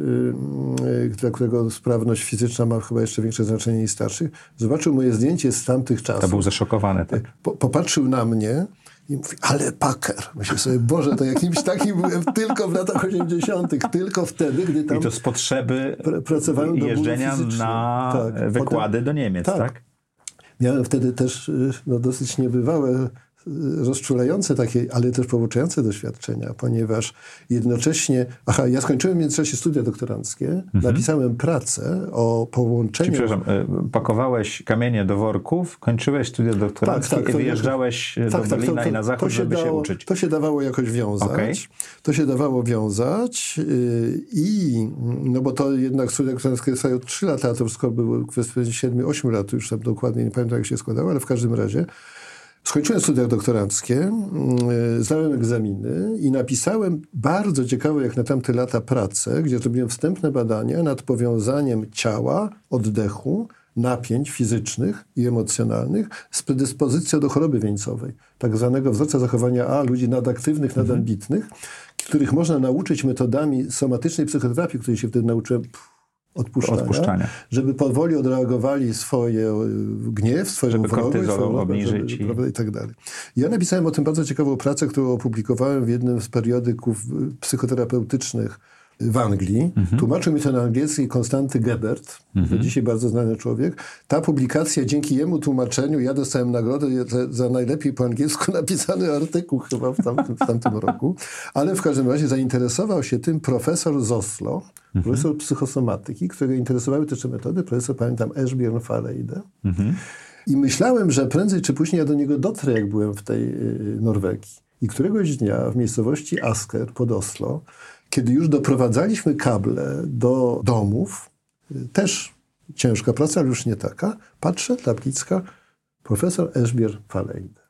dla którego sprawność fizyczna ma chyba jeszcze większe znaczenie niż starszych, zobaczył moje zdjęcie z tamtych czasów. To był zaszokowany, tak? Po, popatrzył na mnie i mówi, ale Packer. Myślę sobie, Boże, to jakimś takim byłem tylko w latach 80., tylko wtedy, gdy tam... I to z potrzeby pr pracowałem jeżdżenia na tak. wykłady Potem, do Niemiec, tak. tak? Miałem wtedy też y, no, dosyć niebywałe rozczulające takie, ale też pouczające doświadczenia, ponieważ jednocześnie, aha, ja skończyłem w międzyczasie studia doktoranckie, mhm. napisałem pracę o połączeniu... Czyli, przepraszam, y, pakowałeś kamienie do worków, kończyłeś studia doktoranckie tak, tak, i wyjeżdżałeś tak, do tak, Berlina to, to, i na zachód, żeby dało, się uczyć. To się dawało jakoś wiązać. Okay. To się dawało wiązać yy, i, no bo to jednak studia doktoranckie trwają 3 lata, a to wszystko było kwestia 7-8 lat, już tam dokładnie nie pamiętam jak się składało, ale w każdym razie Skończyłem studia doktoranckie, mm, zdałem egzaminy i napisałem bardzo ciekawe jak na tamte lata pracę, gdzie zrobiłem wstępne badania nad powiązaniem ciała, oddechu, napięć fizycznych i emocjonalnych z predyspozycją do choroby wieńcowej, tak zwanego wzorca zachowania A ludzi nadaktywnych, mhm. nadambitnych, których można nauczyć metodami somatycznej psychoterapii, której się wtedy nauczyłem odpuszczania, odpuszczania, żeby powoli odreagowali swoje e, gniew, swoją żeby wrogość, swoją obniżyć żeby, i... i tak dalej. Ja napisałem o tym bardzo ciekawą pracę, którą opublikowałem w jednym z periodyków e, psychoterapeutycznych w Anglii. Mhm. Tłumaczył mi to na angielski Konstanty Gebert, mhm. to dzisiaj bardzo znany człowiek. Ta publikacja, dzięki jemu tłumaczeniu, ja dostałem nagrodę za najlepiej po angielsku napisany artykuł chyba w tamtym, w tamtym roku. Ale w każdym razie zainteresował się tym profesor z Oslo, mhm. profesor psychosomatyki, którego interesowały też te metody, profesor, pamiętam, Eshbjörn Faleide. Mhm. I myślałem, że prędzej czy później ja do niego dotrę, jak byłem w tej y, Norwegii. I któregoś dnia w miejscowości Asker pod Oslo kiedy już doprowadzaliśmy kable do domów, też ciężka praca, ale już nie taka, patrzę, tabliczka, profesor Eszbier Faleide.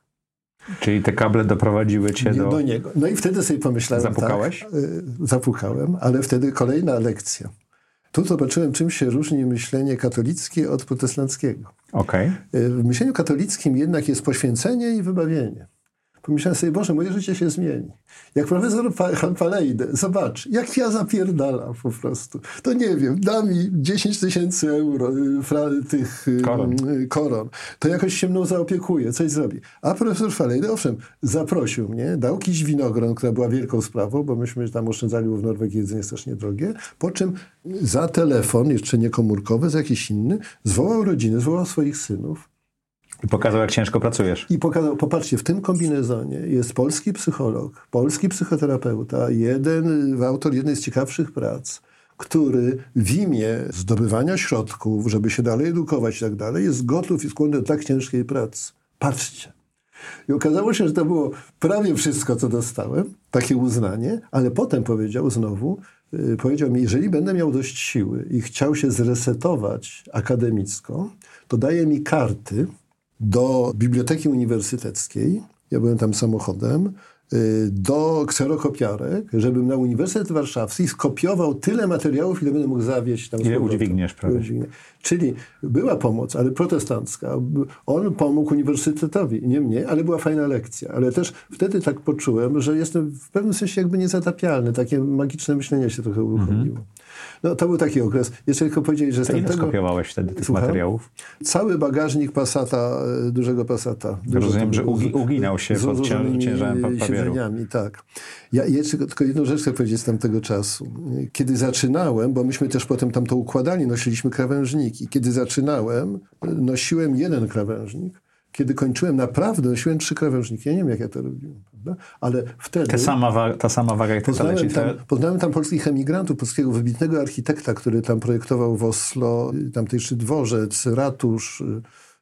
Czyli te kable doprowadziły cię do... do niego. No i wtedy sobie pomyślałem Zapukałeś? Tak, zapukałem, ale wtedy kolejna lekcja. Tu zobaczyłem, czym się różni myślenie katolickie od protestanckiego. Okay. W myśleniu katolickim jednak jest poświęcenie i wybawienie. Pomyślałem sobie, Boże, moje życie się zmieni. Jak profesor Paleide, zobacz, jak ja zapierdalam po prostu. To nie wiem, da mi 10 tysięcy euro y, tych y, koron. Y, koron. To jakoś się mną zaopiekuje, coś zrobi. A profesor Paleide, owszem, zaprosił mnie, dał jakiś winogron, która była wielką sprawą, bo myśmy tam oszczędzali, bo w Norwegii jedzenie strasznie drogie. Po czym za telefon, jeszcze nie komórkowy, za jakiś inny, zwołał rodzinę, zwołał swoich synów i pokazał, jak ciężko pracujesz. I pokazał, popatrzcie, w tym kombinezonie jest polski psycholog, polski psychoterapeuta, jeden, autor jednej z ciekawszych prac, który w imię zdobywania środków, żeby się dalej edukować i tak dalej, jest gotów i skłonny do tak ciężkiej pracy. Patrzcie. I okazało się, że to było prawie wszystko, co dostałem, takie uznanie, ale potem powiedział znowu, y, powiedział mi, jeżeli będę miał dość siły i chciał się zresetować akademicko, to daje mi karty do Biblioteki Uniwersyteckiej. Ja byłem tam samochodem Y, do kserokopiarek, żebym na Uniwersytet Warszawski skopiował tyle materiałów, ile będę mógł zawieść tam. Ile udźwigniesz prawie. Czyli była pomoc, ale protestancka. On pomógł uniwersytetowi, nie mnie, ale była fajna lekcja. Ale też wtedy tak poczułem, że jestem w pewnym sensie jakby niezatapialny. Takie magiczne myślenie się trochę uruchomiło. -hmm. No to był taki okres. Jeszcze tylko powiedzieć, że tamtego... ile skopiowałeś wtedy tych Słucham? materiałów? Cały bagażnik Passata, e, dużego Passata. Rozumiem, że ugi, uginał się z, pod ciężarem papieru. tak. Ja jeszcze tylko jedną rzecz chcę powiedzieć z tamtego czasu. Kiedy zaczynałem, bo myśmy też potem tam to układali, nosiliśmy krawężniki. Kiedy zaczynałem, nosiłem jeden krawężnik, kiedy kończyłem, naprawdę nosiłem trzy krawężniki. Ja nie wiem, jak ja to robiłem, prawda? Ale wtedy... Ta sama, ta sama waga jak poznałem, tam, poznałem tam polskich emigrantów, polskiego wybitnego architekta, który tam projektował w Oslo tamtejszy dworzec, ratusz,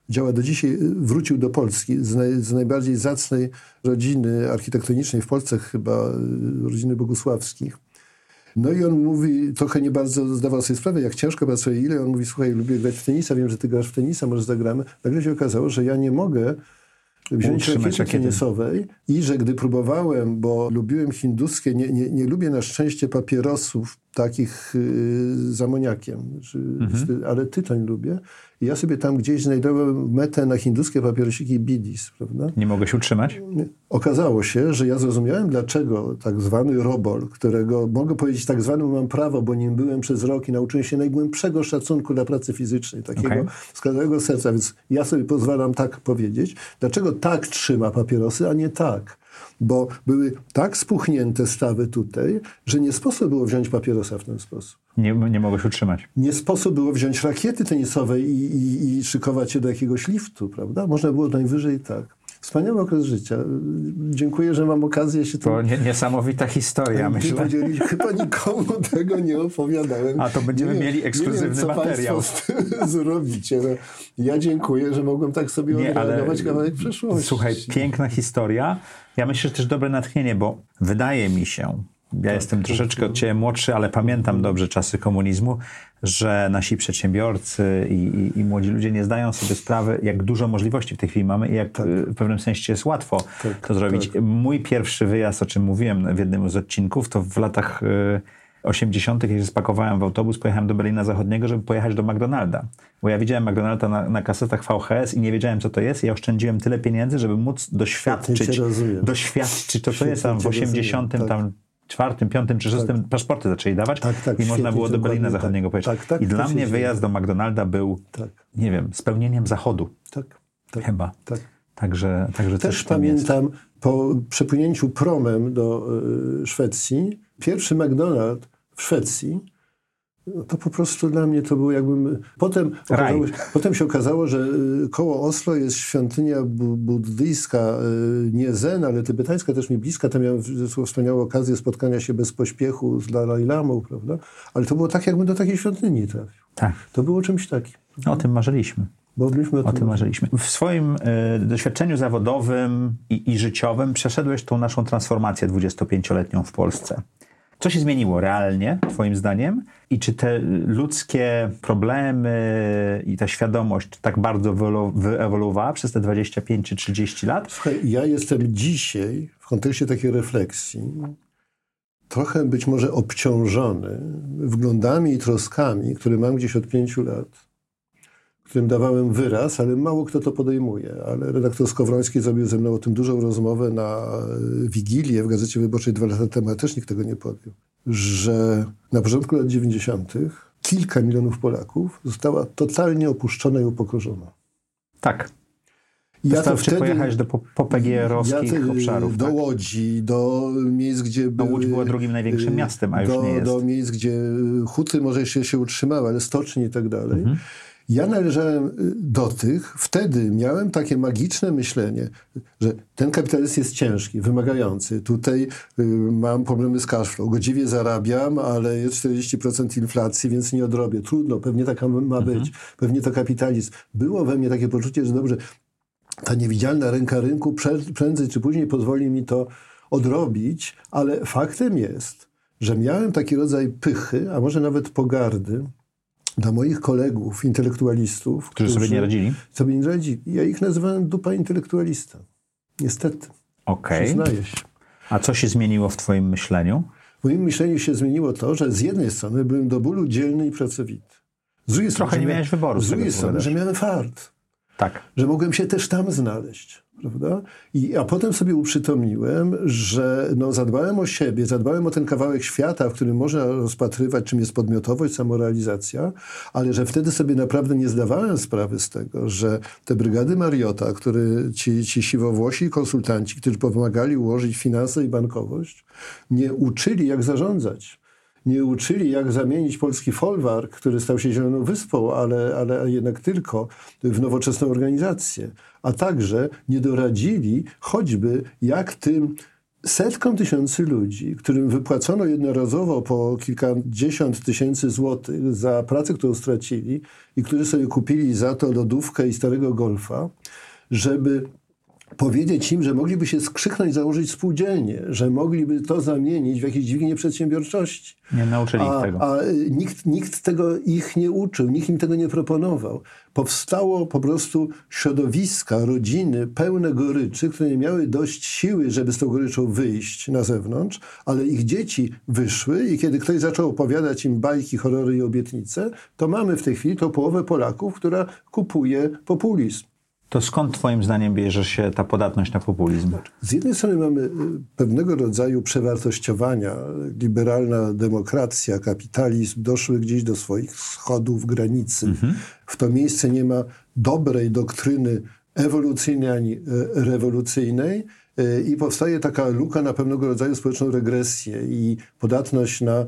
działa do dzisiaj, wrócił do Polski z, naj, z najbardziej zacnej rodziny architektonicznej w Polsce, chyba rodziny Bogusławskich. No i on mówi, trochę nie bardzo zdawał sobie sprawę, jak ciężko pracuje, ile. On mówi, słuchaj, lubię grać w tenisa, wiem, że ty grasz w tenisa, może zagramy. Nagle się okazało, że ja nie mogę wziąć rakiety tenisowej i że gdy próbowałem, bo lubiłem hinduskie, nie, nie, nie lubię na szczęście papierosów takich yy, z amoniakiem, mhm. ale tytoń lubię. I ja sobie tam gdzieś znajdowałem metę na hinduskie papierosiki bidis, prawda? Nie mogę się utrzymać? Okazało się, że ja zrozumiałem, dlaczego tak zwany robol, którego mogę powiedzieć tak zwany mam prawo, bo nim byłem przez rok i nauczyłem się najgłębszego szacunku dla pracy fizycznej, takiego okay. z każdego serca, więc ja sobie pozwalam tak powiedzieć, dlaczego tak trzyma papierosy, a nie tak bo były tak spuchnięte stawy tutaj, że nie sposób było wziąć papierosa w ten sposób. Nie, nie mogłeś utrzymać. Nie sposób było wziąć rakiety tenisowej i, i, i szykować się do jakiegoś liftu, prawda? Można było najwyżej tak. Wspaniały okres życia. Dziękuję, że mam okazję się... To nie, niesamowita historia, myślę. Podzielić. Chyba nikomu tego nie opowiadałem. A to będziemy mieli ekskluzywny nie wiem, co materiał. z tym zrobicie. No, ja dziękuję, że mogłem tak sobie nie, odreagować kawałek przeszłości. Słuchaj, piękna historia. Ja myślę, że też dobre natchnienie, bo wydaje mi się, ja tak, jestem troszeczkę od ciebie młodszy, ale pamiętam dobrze czasy komunizmu, że nasi przedsiębiorcy i, i, i, młodzi ludzie nie zdają sobie sprawy, jak dużo możliwości w tej chwili mamy i jak tak. w pewnym sensie jest łatwo tak, to zrobić. Tak. Mój pierwszy wyjazd, o czym mówiłem w jednym z odcinków, to w latach 80., jak się spakowałem w autobus, pojechałem do Berlina Zachodniego, żeby pojechać do McDonalda. Bo ja widziałem McDonalda na, na kasetach VHS i nie wiedziałem, co to jest. I ja oszczędziłem tyle pieniędzy, żeby móc doświadczyć, doświadczyć to, co jest tam w 80., tak. tam czwartym, piątym czy szóstym tak. paszporty zaczęli dawać tak, tak, i można było do Berlina tak. Zachodniego pojechać. Tak, tak, I dla mnie wyjazd do McDonalda był, nie wiem, spełnieniem zachodu. Tak, Chyba. Tak. Także, także też pamiętam jest. po przepłynięciu promem do y, Szwecji, pierwszy McDonald w Szwecji to po prostu dla mnie to było jakbym... Potem, okazało, potem się okazało, że y, koło Oslo jest świątynia buddyjska, y, nie Zen, ale tybetańska, też mi bliska. Tam miałem wspaniałą okazję spotkania się bez pośpiechu z Dalai Lamą, prawda? Ale to było tak, jakbym do takiej świątyni trafił. Tak. To było czymś takim. O tym marzyliśmy. Bo myśmy o, o tym marzyliśmy. W swoim y, doświadczeniu zawodowym i, i życiowym przeszedłeś tą naszą transformację 25-letnią w Polsce. Co się zmieniło realnie, Twoim zdaniem? I czy te ludzkie problemy i ta świadomość tak bardzo wyewoluowała przez te 25 czy 30 lat? Słuchaj, ja jestem dzisiaj w kontekście takiej refleksji trochę być może obciążony wglądami i troskami, które mam gdzieś od pięciu lat którym dawałem wyraz, ale mało kto to podejmuje. Ale redaktor Skowroński zrobił ze mną o tym dużą rozmowę na e, Wigilię w Gazecie Wyborczej dwa lata temu, a też nikt tego nie podjął. Że na początku lat 90. kilka milionów Polaków została totalnie opuszczona i upokorzona. Tak. Ja to wtedy pojechać do PGR-owskich ja obszarów. Do tak? Łodzi, do miejsc, gdzie... No, Łódź była drugim największym miastem, a już do, nie jest. Do miejsc, gdzie huty może jeszcze się utrzymały, ale stoczni i tak dalej. Mhm. Ja należałem y, do tych, wtedy miałem takie magiczne myślenie, że ten kapitalizm jest ciężki, wymagający. Tutaj y, mam problemy z cashflow. Godziwie zarabiam, ale jest 40% inflacji, więc nie odrobię. Trudno, pewnie taka ma być. Mhm. Pewnie to kapitalizm. Było we mnie takie poczucie, że dobrze, ta niewidzialna ręka rynku prędzej czy później pozwoli mi to odrobić, ale faktem jest, że miałem taki rodzaj pychy, a może nawet pogardy dla moich kolegów, intelektualistów. Którzy, którzy sobie nie radzili? Sobie nie radzili. Ja ich nazywałem dupa intelektualista. Niestety. Okej. Okay. Się. A co się zmieniło w twoim myśleniu? W moim myśleniu się zmieniło to, że z jednej strony byłem do bólu dzielny i pracowity. Z drugiej Trochę strony, nie miałeś wyboru. Z drugiej strony, że miałem fart. Tak. Że mogłem się też tam znaleźć. Prawda? I, a potem sobie uprzytomniłem, że no, zadbałem o siebie, zadbałem o ten kawałek świata, w którym można rozpatrywać, czym jest podmiotowość, samorealizacja, ale że wtedy sobie naprawdę nie zdawałem sprawy z tego, że te brygady Mariota, które ci, ci siwowłosi konsultanci, którzy pomagali ułożyć finanse i bankowość, nie uczyli, jak zarządzać nie uczyli, jak zamienić polski folwark, który stał się Zieloną Wyspą, ale, ale jednak tylko w nowoczesną organizację, a także nie doradzili choćby, jak tym setkom tysięcy ludzi, którym wypłacono jednorazowo po kilkadziesiąt tysięcy złotych za pracę, którą stracili i którzy sobie kupili za to lodówkę i starego golfa, żeby powiedzieć im, że mogliby się skrzyknąć, założyć spółdzielnię, że mogliby to zamienić w jakieś dźwignię przedsiębiorczości. Nie nauczyli a, ich tego. A nikt, nikt tego ich nie uczył, nikt im tego nie proponował. Powstało po prostu środowiska, rodziny pełne goryczy, które nie miały dość siły, żeby z tą goryczą wyjść na zewnątrz, ale ich dzieci wyszły i kiedy ktoś zaczął opowiadać im bajki, horrory i obietnice, to mamy w tej chwili tą połowę Polaków, która kupuje populizm. To skąd Twoim zdaniem bierze się ta podatność na populizm? Z jednej strony mamy y, pewnego rodzaju przewartościowania. Liberalna demokracja, kapitalizm doszły gdzieś do swoich schodów, granicy. Mhm. W to miejsce nie ma dobrej doktryny ewolucyjnej ani e, rewolucyjnej i powstaje taka luka na pewnego rodzaju społeczną regresję i podatność na e,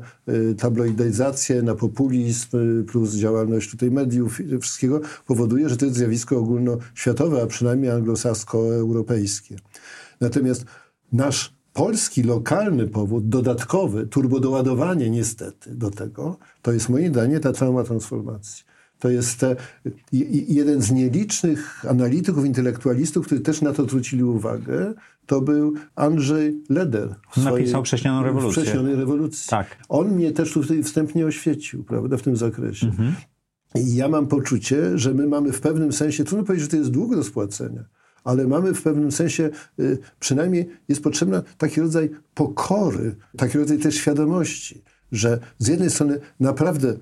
tabloidyzację, na populizm, e, plus działalność tutaj mediów, wszystkiego powoduje, że to jest zjawisko ogólnoświatowe, a przynajmniej anglosasko-europejskie. Natomiast nasz polski, lokalny powód, dodatkowy, turbodoładowanie niestety do tego, to jest moim zdaniem ta trauma transformacji. To jest te, jeden z nielicznych analityków, intelektualistów, którzy też na to zwrócili uwagę, to był Andrzej Leder. Napisał Wcześnioną rewolucję. Wcześnionej rewolucji. Tak. On mnie też tutaj wstępnie oświecił, prawda, w tym zakresie. Mhm. I ja mam poczucie, że my mamy w pewnym sensie, trudno powiedzieć, że to jest dług do spłacenia, ale mamy w pewnym sensie, y, przynajmniej jest potrzebna taki rodzaj pokory, taki rodzaj też świadomości że z jednej strony naprawdę y,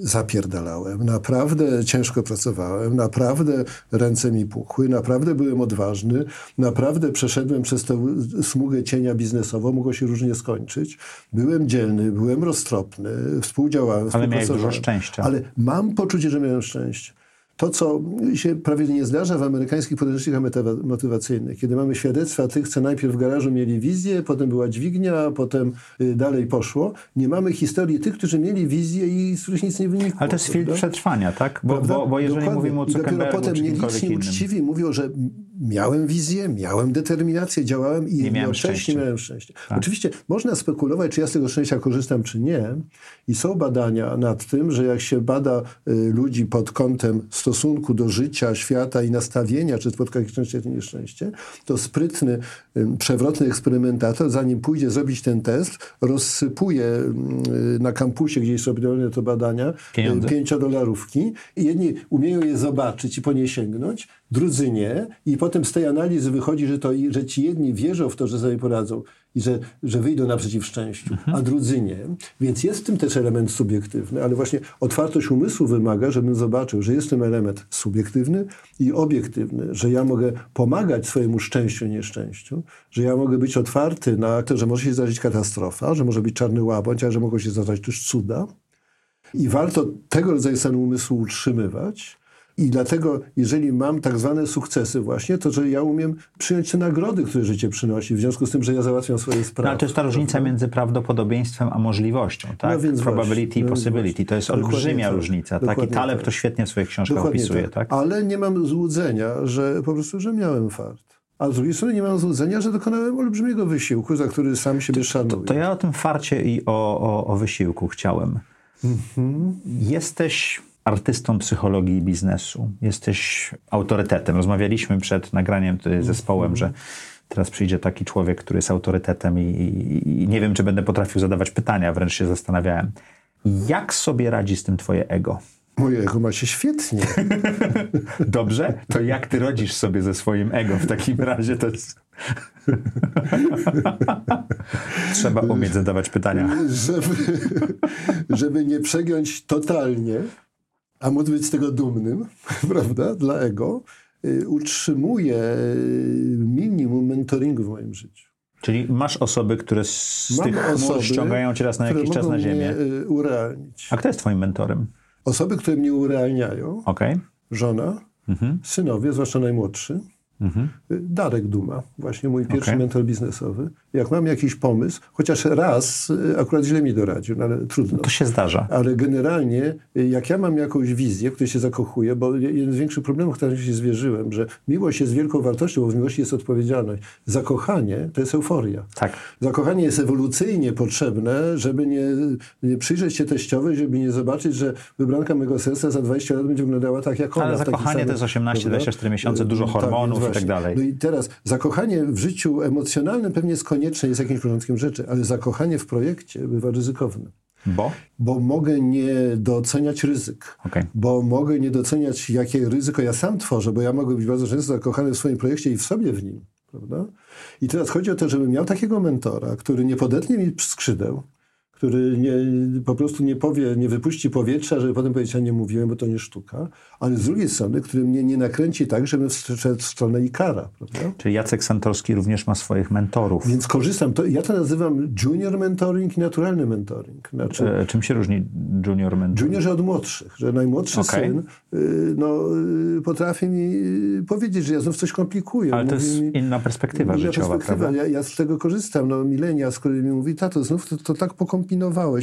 zapierdalałem, naprawdę ciężko pracowałem, naprawdę ręce mi puchły, naprawdę byłem odważny, naprawdę przeszedłem przez tę smugę cienia biznesową, mogło się różnie skończyć. Byłem dzielny, byłem roztropny, współdziałałem, Ale miałeś dużo szczęścia. Ale mam poczucie, że miałem szczęście. To, co się prawie nie zdarza w amerykańskich podręcznikach motywacyjnych, kiedy mamy świadectwa tych, co najpierw w garażu mieli wizję, potem była dźwignia, potem y, dalej poszło. Nie mamy historii tych, którzy mieli wizję i z których nic nie wynikło. Ale to jest film przetrwania, tak? Bo, bo, bo jeżeli Dokładnie. mówimy o Zuckerbergu I dopiero potem nieliczni uczciwi mówią, że miałem wizję, miałem determinację, działałem i nie miałem szczęścia. miałem szczęście. Tak. Oczywiście można spekulować, czy ja z tego szczęścia korzystam, czy nie. I są badania nad tym, że jak się bada y, ludzi pod kątem stosunku do życia, świata i nastawienia, czy spotka ich szczęście, czy nieszczęście, to sprytny, y, przewrotny eksperymentator, zanim pójdzie zrobić ten test, rozsypuje y, na kampusie, gdzie są robione to badania, Pieniądze. pięciodolarówki. I jedni umieją je zobaczyć i po nie sięgnąć, drudzy nie. I potem z tej analizy wychodzi, że, to, że ci jedni wierzą w to, że sobie poradzą i że, że wyjdą naprzeciw szczęściu, mhm. a drudzy nie. Więc jest w tym też element subiektywny, ale właśnie otwartość umysłu wymaga, żebym zobaczył, że jest tym element subiektywny i obiektywny, że ja mogę pomagać swojemu szczęściu, nieszczęściu, że ja mogę być otwarty na to, że może się zdarzyć katastrofa, że może być czarny łabędź, a że mogą się zdarzyć też cuda. I warto tego rodzaju stan umysłu utrzymywać, i dlatego, jeżeli mam tak zwane sukcesy właśnie, to że ja umiem przyjąć te nagrody, które życie przynosi, w związku z tym, że ja załatwiam swoje sprawy. No, ale to jest ta różnica prawda? między prawdopodobieństwem a możliwością, tak? No więc Probability właśnie, i no possibility. To jest olbrzymia tak. różnica. Taki Taleb tak. to świetnie w swoich książkach Dokładnie opisuje, tak. tak? Ale nie mam złudzenia, że po prostu, że miałem fart. A z drugiej strony nie mam złudzenia, że dokonałem olbrzymiego wysiłku, za który sam siebie szanuję. To, to ja o tym farcie i o, o, o wysiłku chciałem. Mhm. Jesteś artystą psychologii biznesu, jesteś autorytetem. Rozmawialiśmy przed nagraniem z zespołem, że teraz przyjdzie taki człowiek, który jest autorytetem i, i, i nie wiem, czy będę potrafił zadawać pytania, wręcz się zastanawiałem. Jak sobie radzi z tym twoje ego? Moje ego ma się świetnie. Dobrze? To jak ty rodzisz sobie ze swoim ego w takim razie? To jest... Trzeba umieć zadawać pytania. Żeby, żeby nie przegiąć totalnie, a móc być z tego dumnym, prawda, dla ego, y, utrzymuję y, minimum mentoringu w moim życiu. Czyli masz osoby, które z Mam tych osoby, ściągają cię raz na jakiś czas na ziemię. Mnie y, urealnić. A kto jest twoim mentorem? Osoby, które mnie urealniają. Okay. Żona, mhm. synowie, zwłaszcza najmłodszy. Mhm. Darek Duma, właśnie mój pierwszy okay. mentor biznesowy. Jak mam jakiś pomysł, chociaż raz y, akurat źle mi doradził, no ale trudno. To się zdarza. Ale generalnie, y, jak ja mam jakąś wizję, w której się zakochuję, bo jeden z większych problemów, którym się zwierzyłem, że miłość jest wielką wartością, bo w miłości jest odpowiedzialność. Zakochanie to jest euforia. Tak. Zakochanie jest ewolucyjnie potrzebne, żeby nie, nie przyjrzeć się teściowej, żeby nie zobaczyć, że wybranka mego serca za 20 lat będzie wyglądała tak jak ona. Ale zakochanie to jest 18-24 miesiące, dużo tak, hormonów tak, i tak dalej. No i teraz zakochanie w życiu emocjonalnym pewnie jest konieczne, jest jakimś porządkiem rzeczy, ale zakochanie w projekcie bywa ryzykowne. Bo? Bo mogę nie doceniać ryzyk. Okay. Bo mogę nie doceniać, jakie ryzyko ja sam tworzę, bo ja mogę być bardzo często zakochany w swoim projekcie i w sobie w nim. Prawda? I teraz chodzi o to, żebym miał takiego mentora, który nie podetnie mi skrzydeł, który nie, po prostu nie powie, nie wypuści powietrza, żeby potem powiedzieć, ja nie mówiłem, bo to nie sztuka, ale z drugiej strony, który mnie nie nakręci tak, żebym wszedł w stronę Ikara. Prawda? Czyli Jacek Santorski również ma swoich mentorów. Więc korzystam, to, ja to nazywam junior mentoring i naturalny mentoring. Znaczy, e, czym się różni junior mentoring? Junior od młodszych, że najmłodszy okay. syn y, no, y, potrafi mi powiedzieć, że ja znów coś komplikuję. Ale to jest mi, inna perspektywa inna życiowa, perspektywa. Ja, ja, z tego korzystam. No, milenia, z którymi mi mówi, tato, znów to, to tak pokombinowałeś.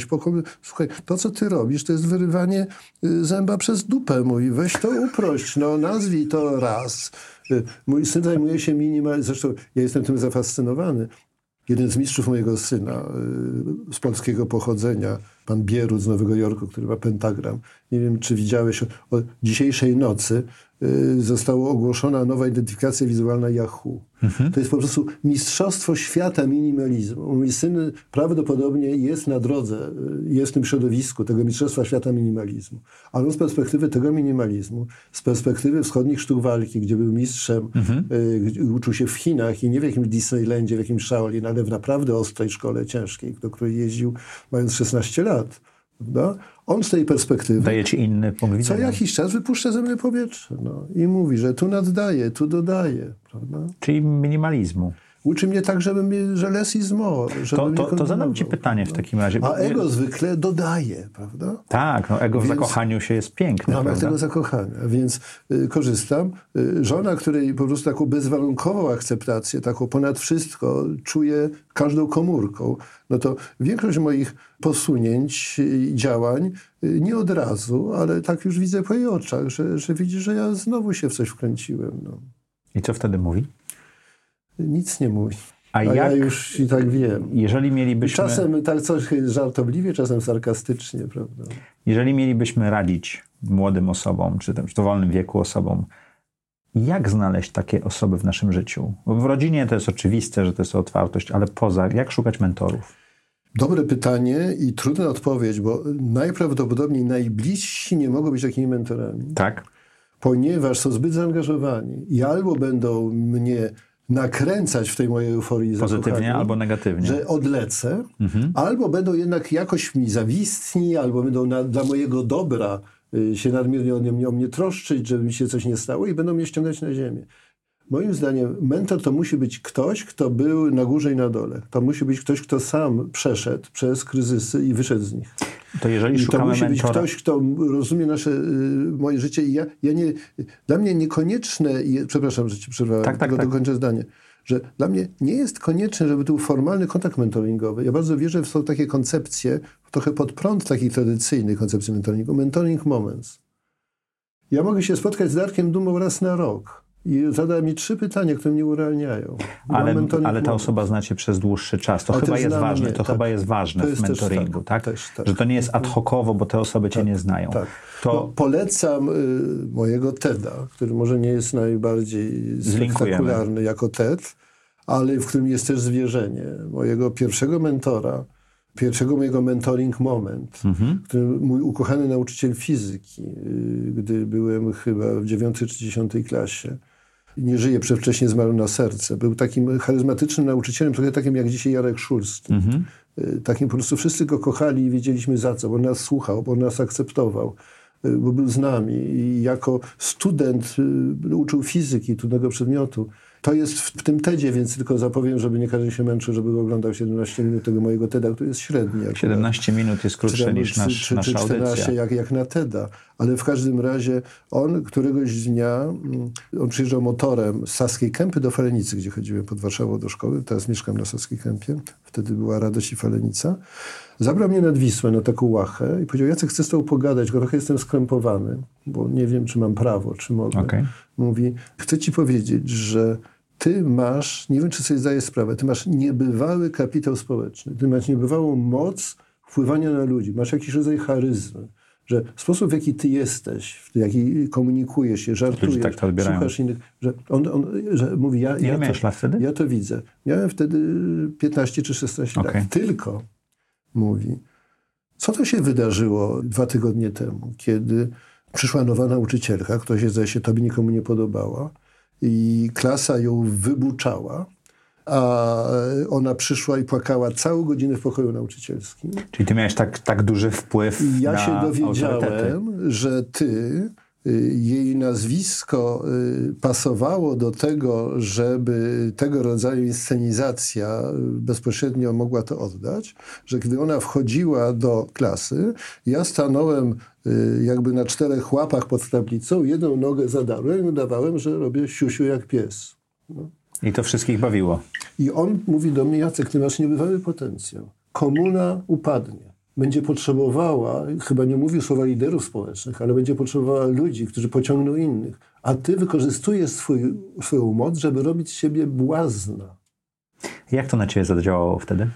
Pokom... Słuchaj, to co ty robisz, to jest wyrywanie zęba przez dupę mój. Weź to uprość, no nazwij to raz. Mój syn zajmuje się minimalizmem, zresztą ja jestem tym zafascynowany. Jeden z mistrzów mojego syna z polskiego pochodzenia, pan Bierut z Nowego Jorku, który ma pentagram. Nie wiem, czy widziałeś, o dzisiejszej nocy y, została ogłoszona nowa identyfikacja wizualna Yahoo. Mhm. To jest po prostu mistrzostwo świata minimalizmu. Mój syn prawdopodobnie jest na drodze, y, jest w tym środowisku tego mistrzostwa świata minimalizmu. Ale on z perspektywy tego minimalizmu, z perspektywy wschodnich sztuk walki, gdzie był mistrzem, mhm. y, uczył się w Chinach i nie w jakimś Disneylandzie, w jakimś Shaolin, ale w naprawdę ostrej szkole ciężkiej, do której jeździł mając 16 lat lat. Prawda? On z tej perspektywy. Daje ci inny punkt widzenia. Co jakiś czas wypuszcza ze mnie powietrze. No, I mówi, że tu naddaje, tu dodaje. Prawda? Czyli minimalizmu. Uczy mnie tak, żebym, że less is more. To, to, to zadam ci pytanie w takim razie. A ego nie... zwykle dodaje, prawda? Tak, no ego w zakochaniu się jest piękne. Mam prawda? tego zakochania, więc y, korzystam. Y, żona, której po prostu taką bezwarunkową akceptację, taką ponad wszystko czuje każdą komórką, no to większość moich posunięć i działań y, nie od razu, ale tak już widzę po jej oczach, że, że widzi, że ja znowu się w coś wkręciłem. No. I co wtedy mówi? Nic nie mówi. A, A jak, ja już i tak wiem. Jeżeli mielibyśmy... Czasem tak coś żartobliwie, czasem sarkastycznie, prawda? Jeżeli mielibyśmy radzić młodym osobom, czy też w dowolnym wieku osobom, jak znaleźć takie osoby w naszym życiu? W rodzinie to jest oczywiste, że to jest otwartość, ale poza, jak szukać mentorów? Dobre pytanie i trudna odpowiedź, bo najprawdopodobniej najbliżsi nie mogą być takimi mentorami. Tak. Ponieważ są zbyt zaangażowani i albo będą mnie nakręcać w tej mojej euforii Pozytywnie albo negatywnie. Że odlecę, mhm. albo będą jednak jakoś mi zawistni, albo będą na, dla mojego dobra y, się nadmiernie o mnie, o mnie troszczyć, żeby mi się coś nie stało i będą mnie ściągać na ziemię. Moim zdaniem mentor to musi być ktoś, kto był na górze i na dole. To musi być ktoś, kto sam przeszedł przez kryzysy i wyszedł z nich. To jeżeli szukamy to musi mentora... być ktoś, kto rozumie nasze, y, moje życie i ja, ja nie, dla mnie niekonieczne, przepraszam, że ci przerwałem, tak, tak, tylko tak. dokończę zdanie, że dla mnie nie jest konieczne, żeby był formalny kontakt mentoringowy. Ja bardzo wierzę w są takie koncepcje, trochę pod prąd takich tradycyjnych koncepcji mentoringu, mentoring moments. Ja mogę się spotkać z Darkiem Dumą raz na rok i zada mi trzy pytania, które mnie urealniają. Ale, ale ta osoba znacie przez dłuższy czas. To chyba jest ważne. Mnie, to tak. chyba jest ważne jest w mentoringu, tak? tak? Też, tak? Że to nie jest ad hocowo, bo te osoby cię tak, nie znają. Tak. To... No, polecam y, mojego TEDa, który może nie jest najbardziej spektakularny jako TED, ale w którym jest też zwierzenie. Mojego pierwszego mentora, pierwszego mojego mentoring moment, mhm. który mój ukochany nauczyciel fizyki, y, gdy byłem chyba w dziewiątej czy dziesiątej klasie, nie żyje, przedwcześnie zmarł na serce. Był takim charyzmatycznym nauczycielem, trochę takim jak dzisiaj Jarek Szulski. Mhm. Y, takim po prostu wszyscy go kochali i wiedzieliśmy za co, bo nas słuchał, bo nas akceptował, y, bo był z nami. I jako student uczył fizyki, trudnego przedmiotu. To jest w, tym TEDzie, więc tylko zapowiem, żeby nie każdy się męczył, żeby go oglądał 17 minut tego mojego TEDa, który jest średni. 17 minut jest krótsze niż nasz, czy, nasza czy 14 audycja. Jak, jak na TEDa. Ale w każdym razie on któregoś dnia, mm, on przyjeżdżał motorem z Saskiej Kępy do Falenicy, gdzie chodziłem pod Warszawą do szkoły. Teraz mieszkam na Saskiej Kępie. Wtedy była Radość i Falenica. Zabrał mnie nad Wisłę na taką łachę i powiedział, Jacek, chcę z tobą pogadać, bo trochę jestem skrępowany, bo nie wiem, czy mam prawo, czy mogę. Okay. Mówi, chcę ci powiedzieć, że ty masz, nie wiem, czy sobie zdajesz sprawę, ty masz niebywały kapitał społeczny, ty masz niebywałą moc wpływania na ludzi, masz jakiś rodzaj charyzmy, że sposób, w jaki ty jesteś, w jaki komunikujesz się, żartujesz, tak słuchasz innych, że on, on że mówi, ja, ja, to, lat wtedy? ja to widzę. Miałem wtedy 15 czy 16 okay. lat. Tylko, mówi, co to się wydarzyło dwa tygodnie temu, kiedy przyszła nowa nauczycielka, która się, zdaje się, tobie nikomu nie podobała i klasa ją wybuczała, a ona przyszła i płakała całą godzinę w pokoju nauczycielskim. Czyli ty miałeś tak, tak duży wpływ ja na Ja się dowiedziałem, autorytety. że ty jej nazwisko y, pasowało do tego, żeby tego rodzaju inscenizacja y, bezpośrednio mogła to oddać, że gdy ona wchodziła do klasy, ja stanąłem jakby na czterech łapach pod tablicą, jedną nogę zadarłem i udawałem, że robię siusiu jak pies. No. I to wszystkich bawiło. I on mówi do mnie, Jacek, ty masz niebywały potencjał. Komuna upadnie będzie potrzebowała, chyba nie mówił słowa liderów społecznych, ale będzie potrzebowała ludzi, którzy pociągną innych. A ty wykorzystujesz swój, swoją moc, żeby robić z siebie błazna. Jak to na ciebie zadziałało wtedy?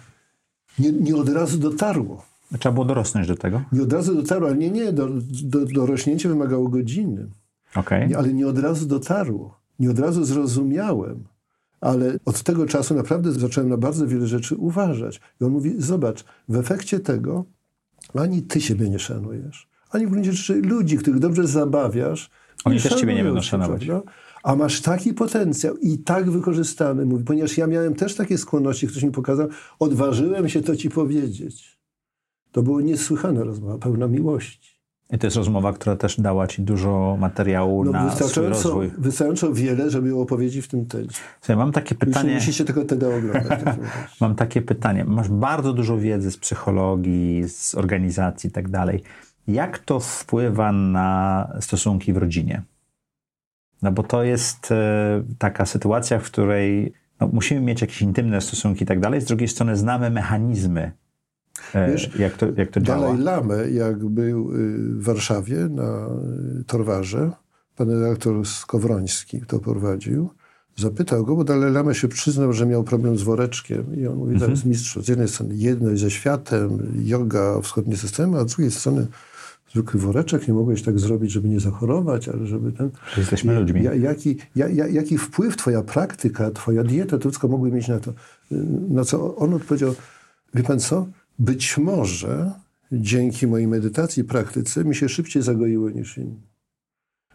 Nie, nie od razu dotarło. Trzeba było dorosnąć do tego? Nie od razu dotarło, ale nie, nie. Do, do, dorośnięcie wymagało godziny. Okay. Nie, ale nie od razu dotarło. Nie od razu zrozumiałem. Ale od tego czasu naprawdę zacząłem na bardzo wiele rzeczy uważać. I on mówi, zobacz, w efekcie tego ani ty siebie nie szanujesz, ani w gruncie rzeczy ludzi, których dobrze zabawiasz, Oni też ciebie nie będą szanować. Prawda? A masz taki potencjał i tak wykorzystany, mówi, ponieważ ja miałem też takie skłonności, ktoś mi pokazał, odważyłem się to ci powiedzieć. To była niesłychana rozmowa, pełna miłości. I to jest rozmowa, która też dała ci dużo materiału no, na swój rozwój. Wystarczająco wiele, żeby było opowiedzieć w tym TEDzie. Słuchaj, mam takie pytanie... Musicie tylko TEDa oglądać. mam takie pytanie. Masz bardzo dużo wiedzy z psychologii, z organizacji i tak dalej. Jak to wpływa na stosunki w rodzinie? No bo to jest e, taka sytuacja, w której no, musimy mieć jakieś intymne stosunki i tak dalej. Z drugiej strony znamy mechanizmy Wiesz, jak to, jak to działa? Dalaj Lamy, jak był y, w Warszawie na y, Torwarze, pan redaktor Skowroński to prowadził, zapytał go, bo Dalaj Lama się przyznał, że miał problem z woreczkiem i on mówi, mhm. to jest mistrz. Z jednej strony jedność ze światem, yoga, wschodnie systemy, a z drugiej strony zwykły woreczek, nie mogłeś tak zrobić, żeby nie zachorować, ale żeby ten... Jesteśmy ludźmi. Jaki, jaki wpływ twoja praktyka, twoja dieta, to wszystko mogły mieć na to. Y, na co on odpowiedział, wie pan co, być może dzięki mojej medytacji, praktyce mi się szybciej zagoiło niż inni.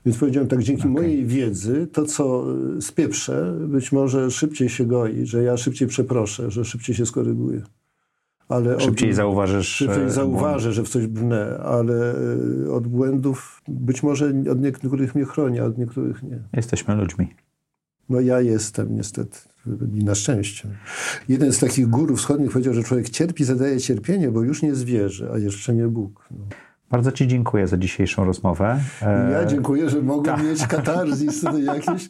Więc powiedziałem tak, dzięki okay. mojej wiedzy, to co spieprzę, być może szybciej się goi, że ja szybciej przeproszę, że szybciej się skoryguję. Ale szybciej od, zauważysz. Szybciej e, zauważę, że w coś brnę, ale e, od błędów być może od niektórych mnie chroni, a od niektórych nie. Jesteśmy ludźmi. No ja jestem niestety. I na szczęście. Jeden z takich górów wschodnich powiedział, że człowiek cierpi, zadaje cierpienie, bo już nie zwierzę, a jeszcze nie Bóg. No. Bardzo Ci dziękuję za dzisiejszą rozmowę. Ja e, dziękuję, że mogłem Ta. mieć katarzis tutaj jakieś,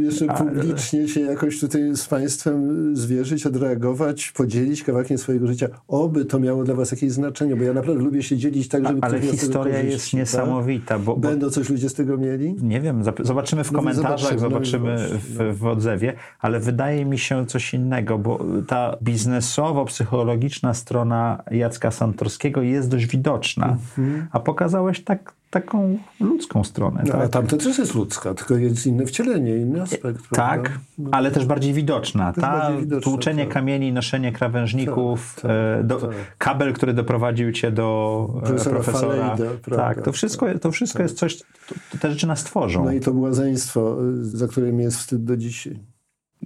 jeszcze publicznie się jakoś tutaj z Państwem zwierzyć, odreagować, podzielić kawałkiem swojego życia. Oby to miało dla Was jakieś znaczenie, bo ja naprawdę lubię się dzielić tak, żeby... Ale historia jest tak? niesamowita. Bo, bo, Będą coś ludzie z tego mieli? Nie wiem, zobaczymy w no komentarzach, zobaczymy, no w, w odzewie, ale wydaje mi się coś innego, bo ta biznesowo-psychologiczna strona Jacka Santorskiego jest dość widoczna. Mhm mm. a pokazałeś tak, taką ludzką stronę. No, tak? A tamto też jest ludzka, tylko jest inne wcielenie, inny aspekt. Tak, no. ale też bardziej widoczna. Ta bardziej widoczna, tłuczenie tak. kamieni, noszenie krawężników, tak, tak, e, do, tak. kabel, który doprowadził cię do e, profesora. profesora. Falejda, tak, to wszystko, to wszystko jest coś, to, te rzeczy nas tworzą. No i to błazeństwo, za które mi jest wstyd do dzisiaj.